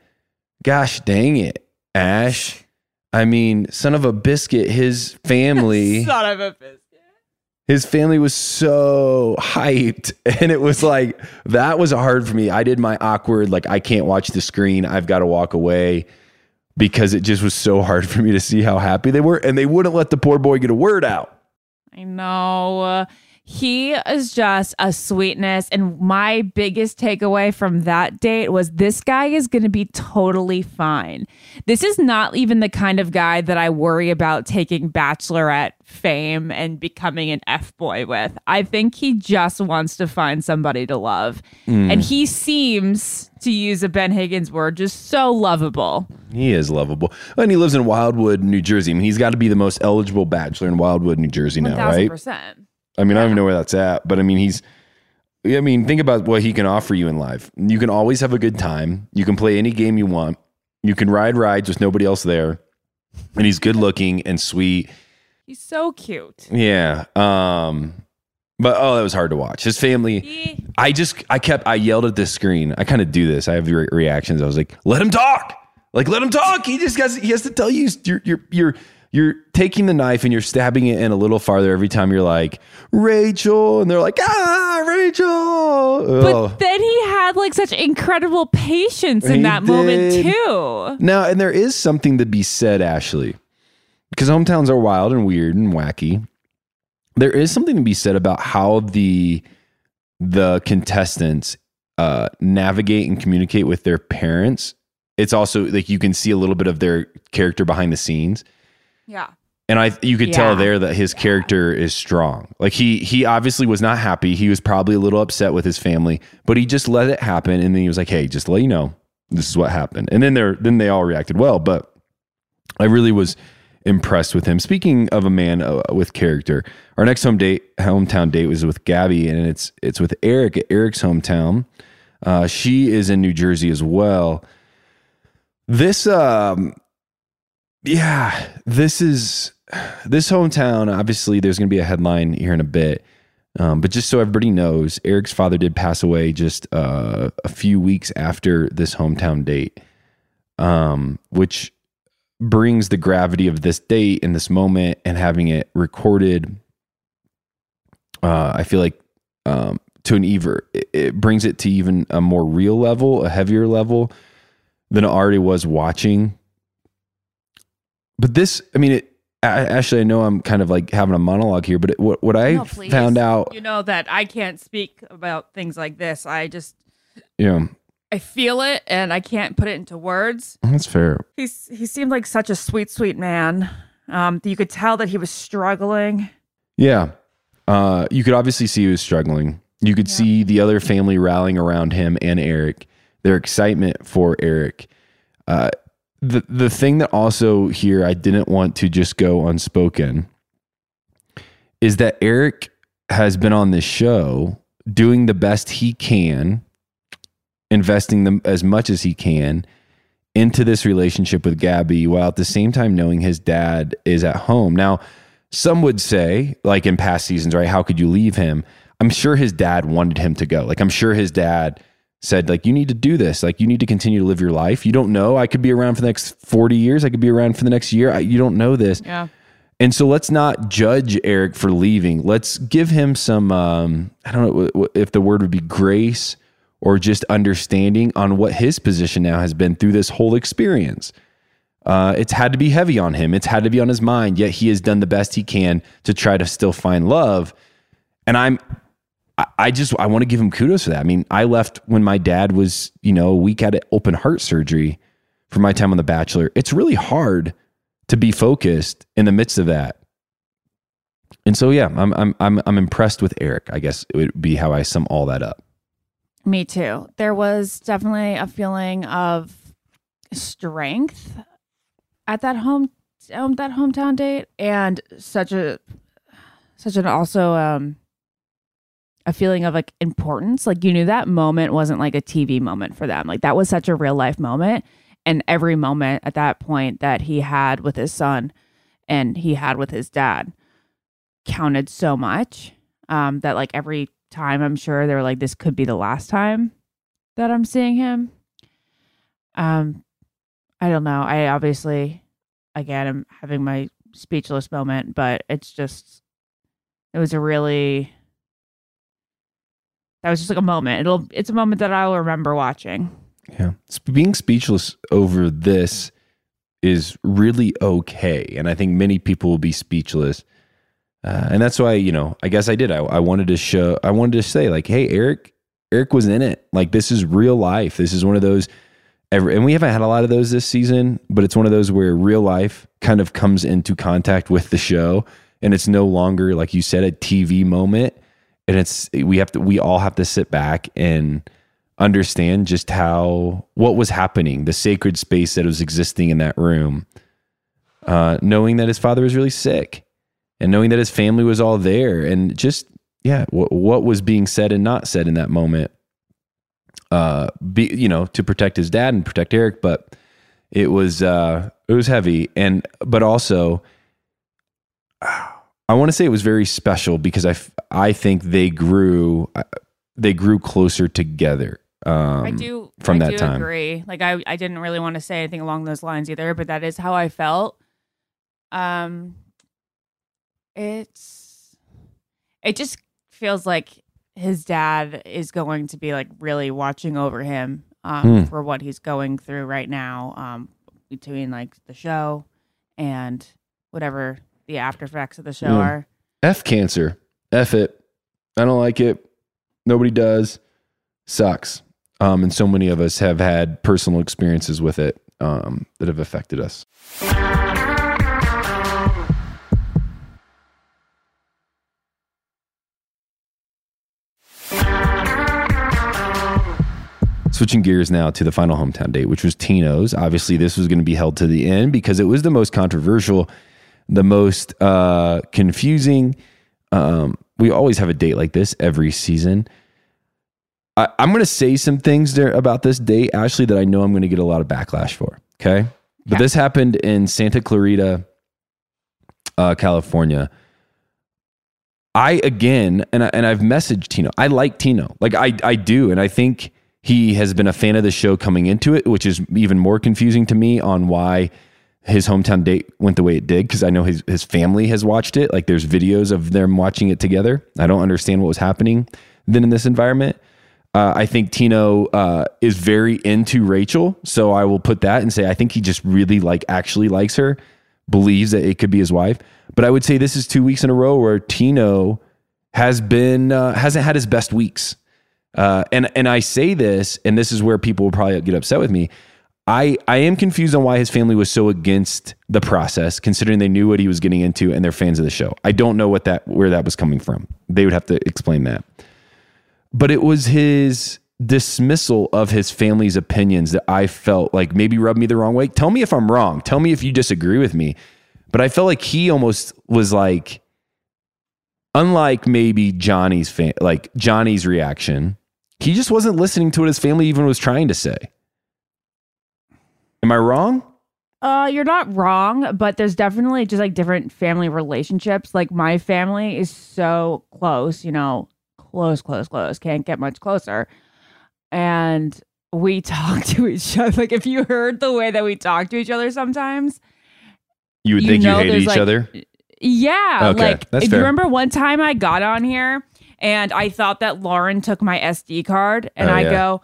gosh dang it, Ash. I mean, son of a biscuit, his family. Son of a bitch. his family was so hyped and it was like that was hard for me i did my awkward like i can't watch the screen i've got to walk away because it just was so hard for me to see how happy they were and they wouldn't let the poor boy get a word out I know. He is just a sweetness. And my biggest takeaway from that date was this guy is going to be totally fine. This is not even the kind of guy that I worry about taking bachelorette fame and becoming an F boy with. I think he just wants to find somebody to love. Mm. And he seems, to use a Ben Higgins word, just so lovable. he is lovable and he lives in wildwood new jersey i mean he's got to be the most eligible bachelor in wildwood new jersey now right 1000%. I mean, I don't even know where that's at, but I mean, he's. I mean, think about what he can offer you in life. You can always have a good time. You can play any game you want. You can ride rides with nobody else there, and he's good looking and sweet. He's so cute. Yeah. Um. But oh, that was hard to watch. His family. He- I just, I kept, I yelled at the screen. I kind of do this. I have re- reactions. I was like, "Let him talk. Like, let him talk. He just has, he has to tell you. You're, you're, you're." You're taking the knife and you're stabbing it in a little farther every time you're like, Rachel. And they're like, ah, Rachel. But Ugh. then he had like such incredible patience in He that moment too. Now, and there is something to be said, Ashley, because hometowns are wild and weird and wacky. There is something to be said about how the the contestants uh, navigate and communicate with their parents. It's also like you can see a little bit of their character behind the scenes. Yeah. And I you could tell there that his character is strong. Like he he obviously was not happy. He was probably a little upset with his family, but he just let it happen and then he was like, "Hey, just let you know, this is what happened." And then they're then they all reacted well, but I really was impressed with him. Speaking of a man uh, with character, our next home date hometown date was with Gabby and it's it's with Eric at Eric's hometown. Uh, she is in New Jersey as well. This um yeah, this is this hometown. Obviously, there's going to be a headline here in a bit, um, but just so everybody knows, Eric's father did pass away just uh, a few weeks after this hometown date, um, which brings the gravity of this date and this moment and having it recorded. Uh, I feel like um, to an even it, it brings it to even a more real level, a heavier level than it already was watching but this i mean it A- actually i know i'm kind of like having a monologue here but it, what, what i No, found out You know that I can't speak about things like this. I just yeah, I feel it and I can't put it into words. that's fair He's he seemed like such a sweet, sweet man. Um, you could tell that he was struggling. yeah uh, you could obviously see he was struggling you could see the other family rallying around him and eric their excitement for eric uh, the, the thing that also here i didn't want to just go unspoken is that eric has been on this show doing the best he can investing them as much as he can into this relationship with Gabby while at the same time knowing his dad is at home. Now, some would say, like in past seasons, right? How could you leave him? I'm sure his dad wanted him to go. Like, I'm sure his dad said, like, you need to do this. Like, you need to continue to live your life. You don't know. I could be around for the next 40 years. I could be around for the next year. I, you don't know this. Yeah. And so let's not judge Eric for leaving. Let's give him some, um, I don't know if the word would be grace or just understanding on what his position now has been through this whole experience. Uh, it's had to be heavy on him. It's had to be on his mind. Yet he has done the best he can to try to still find love. And I'm, I- just, I want to give him kudos for that. I mean, I left when my dad was, you know, week at open heart surgery for my time on The Bachelor. It's really hard to be focused in the midst of that. And so, yeah, I'm, I'm, I'm, I'm impressed with Eric. I guess it would be how I sum all that up. Me too. There was definitely a feeling of strength at that home um, that hometown date and such a such an also um a feeling of like importance. Like you knew that moment wasn't like a TV moment for them. Like that was such a real life moment. And every moment at that point that he had with his son and he had with his dad counted so much um that like every time I'm sure they were like this could be the last time that I'm seeing him. Um I don't know. I obviously, again, I'm having my speechless moment, but it's just, it was a really, that was just like a moment. It'll, it's a moment that I'll remember watching. Yeah. Being speechless over this is really okay. And I think many people will be speechless. Uh, and that's why, you know, I guess I did. I, I wanted to show, I wanted to say, like, hey, Eric, Eric was in it. Like, this is real life. This is one of those, every, and we haven't had a lot of those this season, but it's one of those where real life kind of comes into contact with the show. And it's no longer, like you said, a TV moment. And it's, we have to, we all have to sit back and, understand just how what was happening, the sacred space that was existing in that room, uh, knowing that his father was really sick, and knowing that his family was all there, and just yeah, what what was being said and not said in that moment, uh, be you know to protect his dad and protect Eric, but it was uh, it was heavy, and but also. I want to say it was very special because I, I think they grew they grew closer together. Um, I do from I that do time. Agree. Like I, I didn't really want to say anything along those lines either, but that is how I felt. Um, it's it just feels like his dad is going to be like really watching over him um, Hmm. for what he's going through right now um, between like the show and whatever the after effects of the show are. F cancer. F it. I don't like it. Nobody does. Sucks. Um, and so many of us have had personal experiences with it um, that have affected us. Switching gears now to the final hometown date, which was Tino's. Obviously, this was going to be held to the end because it was the most controversial, the most uh, confusing. Um, we always have a date like this every season. I, I'm going to say some things there about this date, Ashley, that I know I'm going to get a lot of backlash for. Okay. But this happened in Santa Clarita, uh, California. I again, and I, and I've messaged Tino. I like Tino, like I I do, and I think he has been a fan of the show coming into it, which is even more confusing to me on why his hometown date went the way it did. Because I know his his family has watched it. Like there's videos of them watching it together. I don't understand what was happening then in this environment. Uh, I think Tino uh, is very into Rachel, so I will put that and say I think he just really like actually likes her, believes that it could be his wife. But I would say this is two weeks in a row where Tino has been uh, hasn't had his best weeks. Uh, and and I say this, and this is where people will probably get upset with me. I I am confused on why his family was so against the process, considering they knew what he was getting into and they're fans of the show. I don't know what that where that was coming from. They would have to explain that. But it was his dismissal of his family's opinions that I felt like maybe rubbed me the wrong way. Tell me if I'm wrong. Tell me if you disagree with me. But I felt like he almost was like, unlike maybe Johnny's fan, like Johnny's reaction, he just wasn't listening to what his family even was trying to say. Am I wrong? Uh, you're not wrong, but there's definitely just like different family relationships. Like my family is so close, you know, close, close, close. Can't get much closer. And we talk to each other. Like if you heard the way that we talk to each other sometimes, You would You think you hated each like, other? yeah, Okay, like if fair. you remember one time I got on here and I thought that Lauren took my SD card, and Oh, I yeah. go,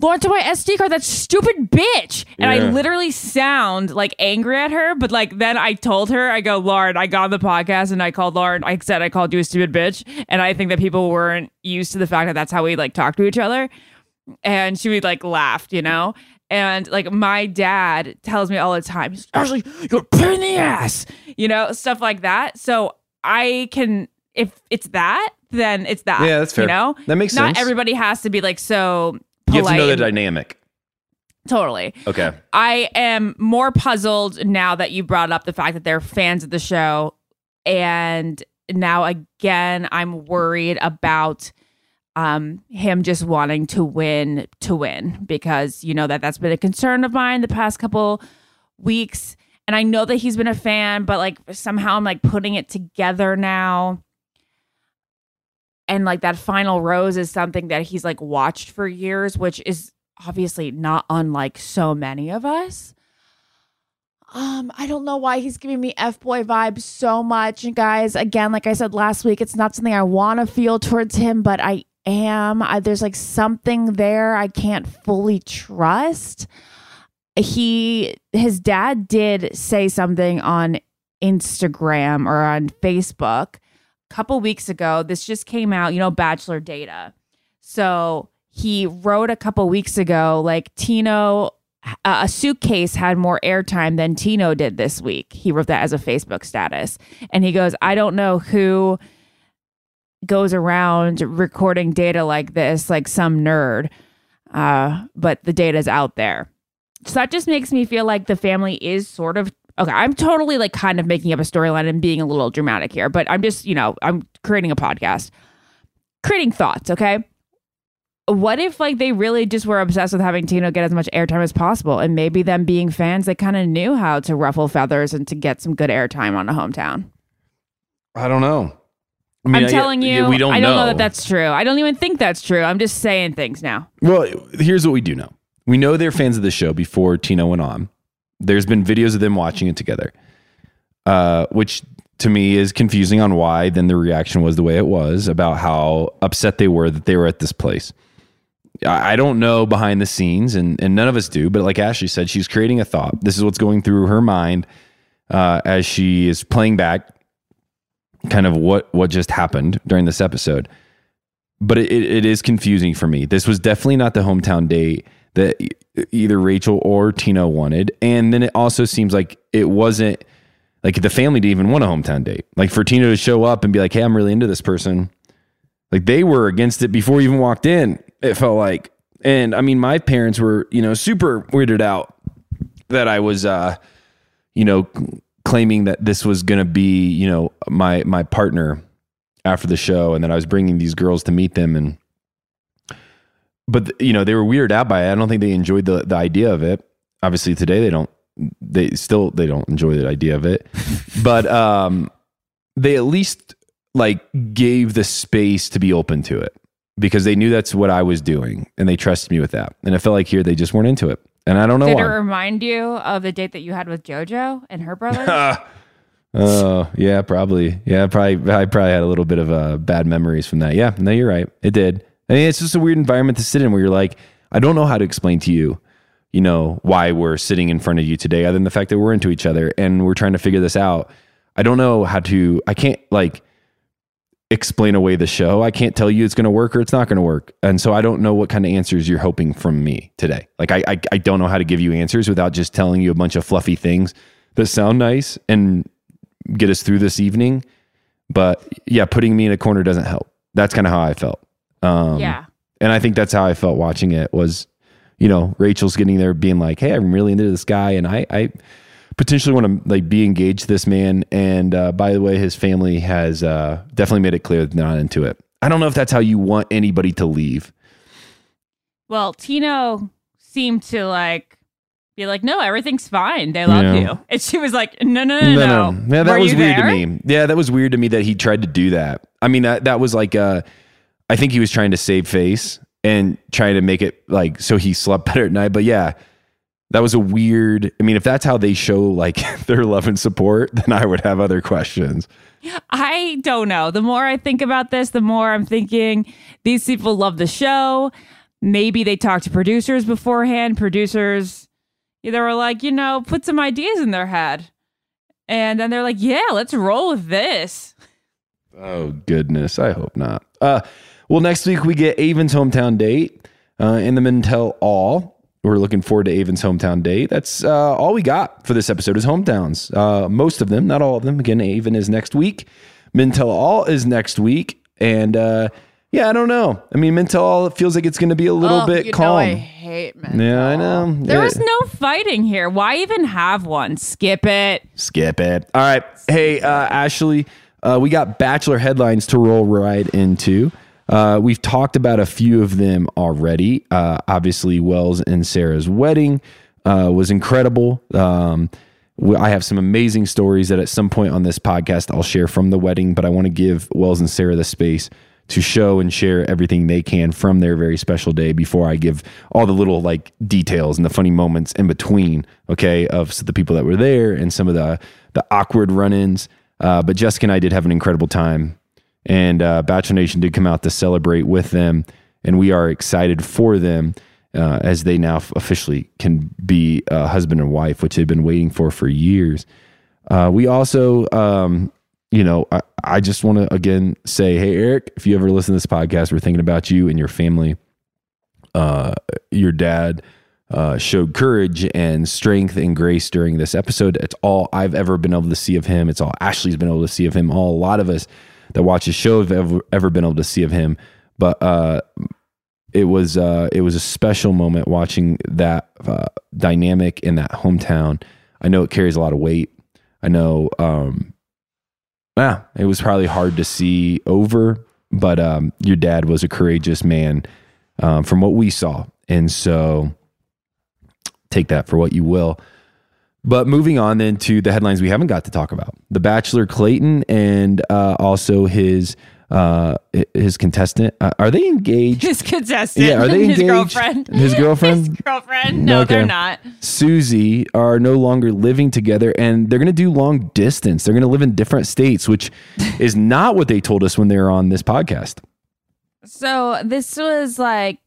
Lauren took my SD card. That stupid bitch. And Yeah. I literally sound like angry at her, but like then I told her, I go, Lauren, I got on the podcast and I called Lauren. I said I called you a stupid bitch, and I think that people weren't used to the fact that that's how we like talk to each other. And she would like laughed, you know. And like my dad tells me all the time, he's Ashley, you're a pain in the ass, you know, stuff like that. So I can, if it's that, then it's that. Yeah, that's fair. You know, That makes Not sense. Not everybody has to be like so You have to know the dynamic. totally. Okay. I am more puzzled now that you brought up the fact that they're fans of the show. And now again, I'm worried about um him just wanting to win to win because you know that that's been a concern of mine the past couple weeks and I know that he's been a fan but like somehow I'm like putting it together now and like that final rose is something that he's like watched for years which is obviously not unlike so many of us. Um i don't know why he's giving me f-boy vibes so much and guys. Again like i said last week it's not something i want to feel towards him but i am. I, there's like something there i can't fully trust. He his dad did say something on instagram or on facebook couple weeks ago, this just came out, you know, Bachelor data. So he wrote a couple weeks ago, like Tino, uh, a suitcase had more airtime than Tino did this week. He wrote that as a Facebook status. And he goes, I don't know who goes around recording data like this, like some nerd, uh, but the data's out there. So that just makes me feel like the family is sort of okay. I'm totally like kind of making up a storyline and being a little dramatic here, but I'm just, you know, I'm creating a podcast, creating thoughts, okay? What if like they really just were obsessed with having Tino get as much airtime as possible, and maybe them being fans, they kind of knew how to ruffle feathers and to get some good airtime on a hometown. I don't know. I I mean, am I- telling you, we don't I don't know. know that that's true. I don't even think that's true. I'm just saying things now. Well, here's what we do know. We know they're fans of the show before Tino went on. There's been videos of them watching it together, uh, which to me is confusing on why then the reaction was the way it was about how upset they were that they were at this place. I don't know behind the scenes, and, and none of us do, but like Ashley said, she's creating a thought. This is what's going through her mind uh, as she is playing back kind of what, what just happened during this episode but it, it is confusing for me. This was definitely not the hometown date that either Rachel or Tino wanted. And then it also seems like it wasn't like the family didn't even want a hometown date. Like for Tino to show up and be like, hey, I'm really into this person. Like they were against it before he even walked in, it felt like. And I mean, my parents were, you know, super weirded out that I was, uh, you know, claiming that this was going to be, you know, my, my partner after the show and then I was bringing these girls to meet them and but you know they were weirded out by it. I don't think they enjoyed the the idea of it. Obviously today they don't they still they don't enjoy the idea of it. but um they at least like gave the space to be open to it because they knew that's what I was doing and they trusted me with that. And I felt like here they just weren't into it. And I don't know Did why. it remind you of the date that you had with JoJo and her brother? Oh yeah, probably. Yeah, probably. I probably had a little bit of uh, bad memories from that. Yeah, no, you're right. It did. I mean, it's just a weird environment to sit in where you're like, I don't know how to explain to you, you know, why we're sitting in front of you today, other than the fact that we're into each other and we're trying to figure this out. I don't know how to. I can't like explain away the show. I can't tell you it's going to work or it's not going to work. And so I don't know what kind of answers you're hoping from me today. Like I, I, I don't know how to give you answers without just telling you a bunch of fluffy things that sound nice and get us through this evening. But yeah, putting me in a corner doesn't help. That's kind of how I felt. Um, Yeah. And I think that's how I felt watching it was, you know, Rachel's getting there being like, Hey, I'm really into this guy. And I, I potentially want to like be engaged to this man. And, uh, by the way, his family has, uh, definitely made it clear that they're not into it. I don't know if that's how you want anybody to leave. Well, Tino seemed to like be like, no, everything's fine. They love Yeah. you. And she was like, no, no, no, no. No." Yeah, that Were was weird there? to me. Yeah, that was weird to me that he tried to do that. I mean, that that was like uh I think he was trying to save face and trying to make it like so he slept better at night. But yeah, that was a weird. I mean, if that's how they show like their love and support, then I would have other questions. I don't know. The more I think about this, the more I'm thinking these people love the show. Maybe they talked to producers beforehand. Producers, they were like, you know, put some ideas in their head. And then they're like, yeah, let's roll with this. Oh goodness, I hope not. Uh, well, next week we get Aven's hometown date uh, in the Men Tell All. We're looking forward to Aven's hometown date. That's uh, all we got for this episode is hometowns. Uh, most of them, not all of them. Again, Avon is next week. Men Tell All is next week, and uh, yeah, I don't know. I mean, Men Tell All feels like it's going to be a little Oh, bit you know calm. I hate men. yeah, I know. There Yeah. was no fighting here. Why even have one? Skip it. Skip it. All right. Hey, uh, Ashley, uh, we got Bachelor headlines to roll right into. Uh, we've talked about a few of them already. Uh, obviously, Wells and Sarah's wedding uh, was incredible. Um, I have some amazing stories that at some point on this podcast I'll share from the wedding, but I want to give Wells and Sarah the space to show and share everything they can from their very special day before I give all the little like details and the funny moments in between, okay, of the people that were there and some of the the awkward run-ins. Uh, but Jessica and I did have an incredible time, and uh, Bachelor Nation did come out to celebrate with them, and we are excited for them uh, as they now officially can be uh, husband and wife, which they've been waiting for for years. Uh, we also, um, you know, I, I just want to again say, hey, Eric, if you ever listen to this podcast, we're thinking about you and your family. Uh, your dad uh, showed courage and strength and grace during this episode. It's all I've ever been able to see of him. It's all Ashley's been able to see of him. All a lot of us that watch the show have ever, ever been able to see of him. But uh, it was uh, it was a special moment watching that uh, dynamic in that hometown. I know it carries a lot of weight. I know, um, yeah, it was probably hard to see over, but um, your dad was a courageous man um, from what we saw, and so take that for what you will. But moving on then to the headlines we haven't got to talk about: The Bachelor Clayton and uh, also his uh, his contestant. Uh, are they engaged? His contestant. Yeah, are they His engaged? girlfriend. His girlfriend? His girlfriend. No, Okay. they're not. Susie are no longer living together and they're going to do long distance. They're going to live in different states, which is not what they told us when they were on this podcast. So this was like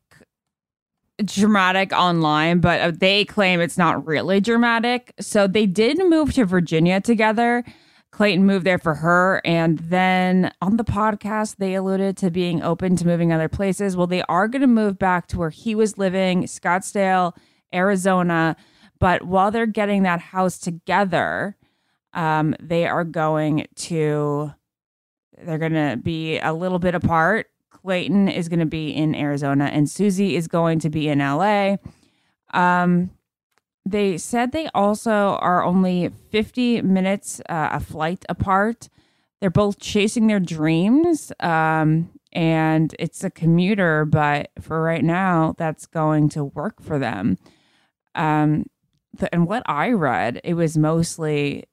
dramatic online, but uh, they claim it's not really dramatic. So they did move to Virginia together. Clayton moved there for her. And then on the podcast, they alluded to being open to moving other places. Well, they are going to move back to where he was living, Scottsdale, Arizona. But while they're getting that house together, um, they are going to they're going to be a little bit apart. Clayton is going to be in Arizona and Susie is going to be in LA. Um, they said they also are only 50 minutes uh, a flight apart. They're both chasing their dreams. Um, and it's a commuter, but for right now, that's going to work for them. Um, the, and what I read, it was mostly,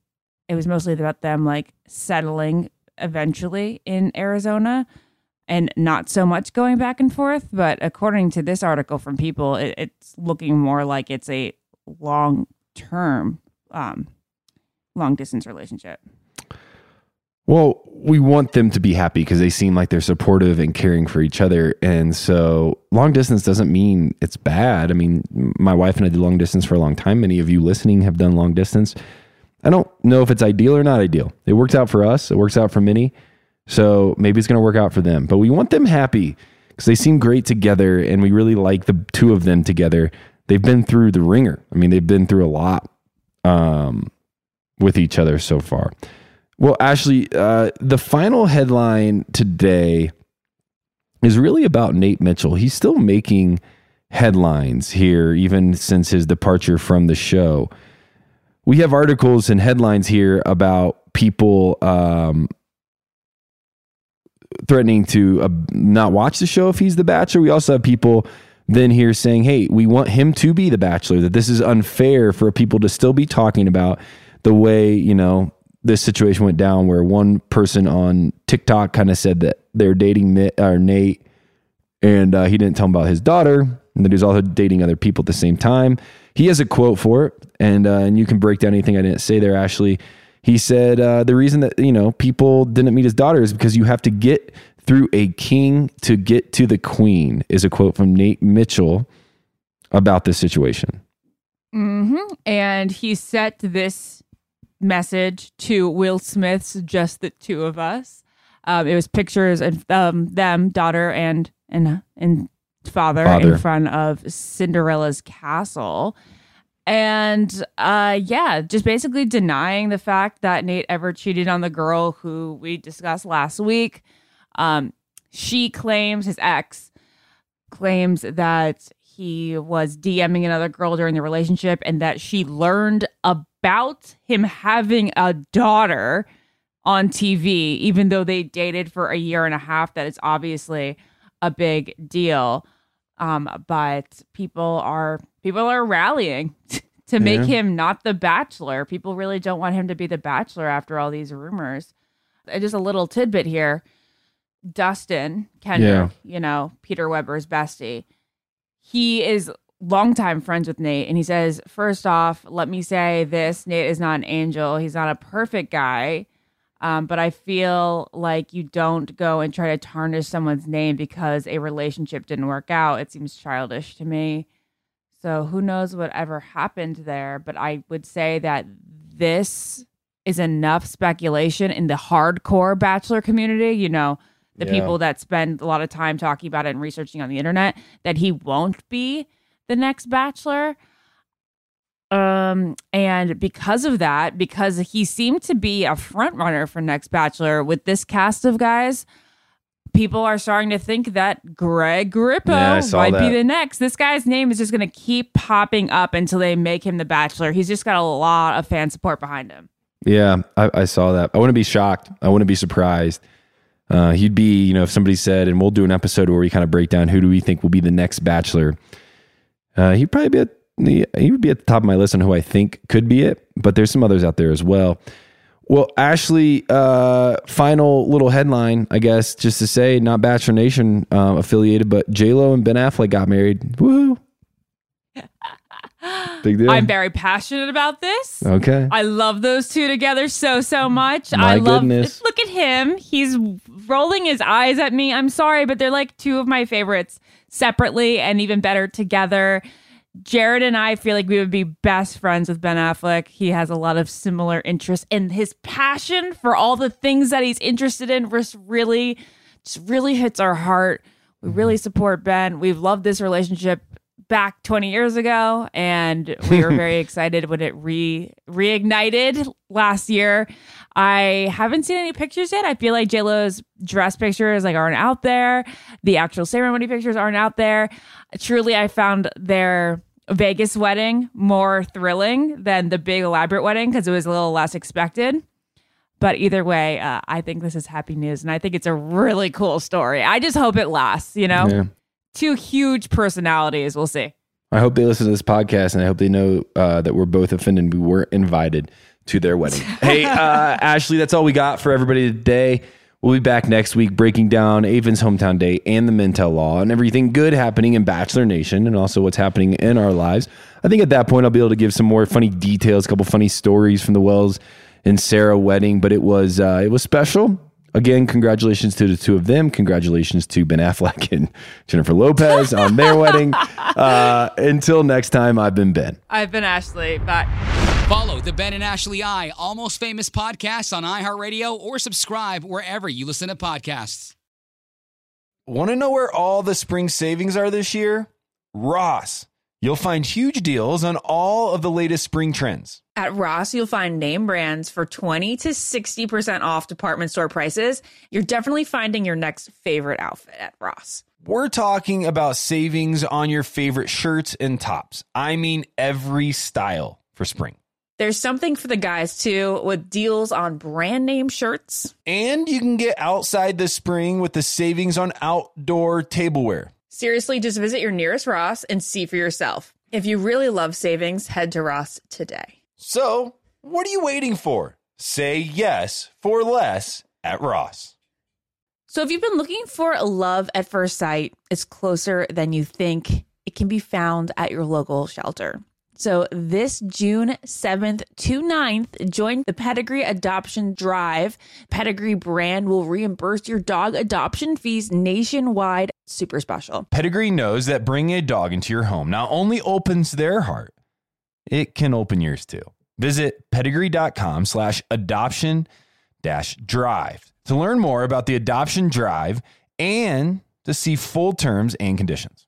it was mostly about them like settling eventually in Arizona and not so much going back and forth. But according to this article from People, it, it's looking more like it's a long term, um, long distance relationship. Well, we want them to be happy because they seem like they're supportive and caring for each other. And so long distance doesn't mean it's bad. I mean, my wife and I did long distance for a long time. Many of you listening have done long distance. I don't know if it's ideal or not ideal. It works out for us, it works out for many. So maybe it's going to work out for them. But we want them happy because they seem great together and we really like the two of them together. They've been through the ringer. I mean, they've been through a lot um, with each other so far. Well, Ashley, uh, the final headline today is really about Nate Mitchell. He's still making headlines here, even since his departure from the show. We have articles and headlines here about people um, threatening to uh, not watch the show if he's the bachelor. We also have people then here saying, hey, we want him to be the bachelor, that this is unfair for people to still be talking about the way, you know, this situation went down where one person on TikTok kind of said that they're dating Mitt, or Nate and uh, he didn't tell him about his daughter and that he was also dating other people at the same time. He has a quote for it, and uh, and you can break down anything I didn't say there, Ashley. He said uh, the reason that you know people didn't meet his daughter is because you have to get through a king to get to the queen. Is a quote from Nate Mitchell about this situation. hmm And he set this message to Will Smith's "Just the Two of Us." Um, it was pictures of um, them, daughter and and and father, Father. in front of Cinderella's castle, and uh, yeah, just basically denying the fact that Nate ever cheated on the girl who we discussed last week. Um, she claims his ex claims that he was DMing another girl during the relationship and that she learned about him having a daughter on TV, even though they dated for a year and a half. That is obviously a big deal. Um, but people are people are rallying to make Yeah. him not the bachelor. People really don't want him to be the bachelor after all these rumors. Uh, Just a little tidbit here. Dustin Kendrick, you know, Peter Weber's bestie, he is longtime friends with Nate. And he says, first off, let me say this Nate is not an angel. He's not a perfect guy. Um, but I feel like you don't go and try to tarnish someone's name because a relationship didn't work out. It seems childish to me. So who knows what ever happened there? But I would say that this is enough speculation in the hardcore bachelor community. You know, the Yeah. people that spend a lot of time talking about it and researching on the internet that he won't be the next bachelor. Um, and because of that, because he seemed to be a front runner for next bachelor with this cast of guys, people are starting to think that Greg Grippo Yeah, might be the next. This guy's name is just going to keep popping up until they make him the bachelor. He's just got a lot of fan support behind him. Yeah, I, I saw that. I wouldn't be shocked. I wouldn't be surprised. Uh, he'd be, you know, if somebody said, and we'll do an episode where we kind of break down who do we think will be the next Bachelor. Uh, he'd probably be at the, he would be at the top of my list on who I think could be it. But there's some others out there as well. Well, Ashley, uh, final little headline, I guess, just to say, not Bachelor Nation uh, affiliated, but J Lo and Ben Affleck got married. Woohoo! Big deal. I'm very passionate about this. okay. I love those two together so so much. My I love goodness. look at him. He's rolling his eyes at me. I'm sorry, but they're like two of my favorites separately and even better together. Jared and I feel like we would be best friends with Ben Affleck. He has a lot of similar interests and his passion for all the things that he's interested in just really just really hits our heart. We mm-hmm. really support Ben. We've loved this relationship back 20 years ago and we were very excited when it re reignited last year. I haven't seen any pictures yet. I feel like JLo's dress pictures like aren't out there. The actual ceremony pictures aren't out there. Truly I found their Vegas wedding more thrilling than the big elaborate wedding because it was a little less expected. But either way, uh, I think this is happy news, and I think it's a really cool story. I just hope it lasts. You know, Yeah. two huge personalities. We'll see. I hope they listen to this podcast and I hope they know uh, that we're both offended we weren't invited to their wedding. hey, uh, Ashley, that's all we got for everybody today. We'll be back next week breaking down Aven's hometown day and the Men Tell All and everything good happening in Bachelor Nation and also what's happening in our lives. I think at that point I'll be able to give some more funny details, a couple funny stories from the Wells and Sarah wedding, but it was uh, it was special. Again, congratulations to the two of them. Congratulations to Ben Affleck and Jennifer Lopez on their wedding. Uh, until next time, I've been Ben. I've been Ashley. Bye. Follow the Ben and Ashley I Almost Famous podcast on iHeartRadio or subscribe wherever you listen to podcasts. Want to know where all the spring savings are this year? Ross. You'll find huge deals on all of the latest spring trends. At Ross, you'll find name brands for 20 to 60% off department store prices. You're definitely finding your next favorite outfit at Ross. We're talking about savings on your favorite shirts and tops. I mean, every style for spring. There's something for the guys too, with deals on brand name shirts. And you can get outside this spring with the savings on outdoor tableware. Seriously, just visit your nearest Ross and see for yourself. If you really love savings, head to Ross today. So, what are you waiting for? Say yes for less at Ross. So, if you've been looking for love at first sight, it's closer than you think. It can be found at your local shelter. So, this June 7th to 9th, join the Pedigree Adoption Drive. Pedigree brand will reimburse your dog adoption fees nationwide. Super special. Pedigree knows that bringing a dog into your home not only opens their heart, it can open yours too. Visit pedigree.com slash adoption dash drive to learn more about the adoption drive and to see full terms and conditions.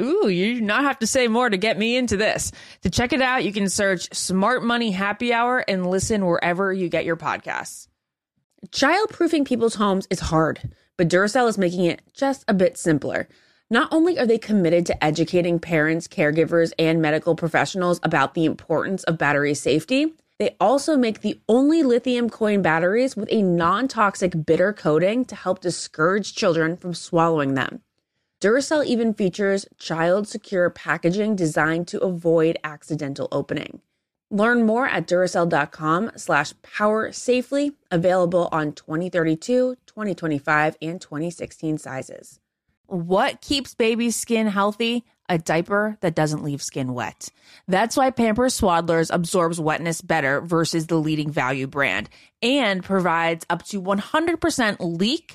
Ooh, you do not have to say more to get me into this. To check it out, you can search Smart Money Happy Hour and listen wherever you get your podcasts. Childproofing people's homes is hard, but Duracell is making it just a bit simpler. Not only are they committed to educating parents, caregivers, and medical professionals about the importance of battery safety, they also make the only lithium coin batteries with a non toxic bitter coating to help discourage children from swallowing them. Duracell even features child secure packaging designed to avoid accidental opening. Learn more at Duracell.com slash power safely, available on 2032, 2025, and 2016 sizes. What keeps baby skin healthy? A diaper that doesn't leave skin wet. That's why Pampers Swaddlers absorbs wetness better versus the leading value brand and provides up to 100% leak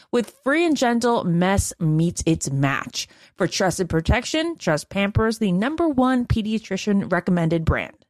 With Free and Gentle, mess meets its match. For trusted protection, trust Pampers, the number one pediatrician recommended brand.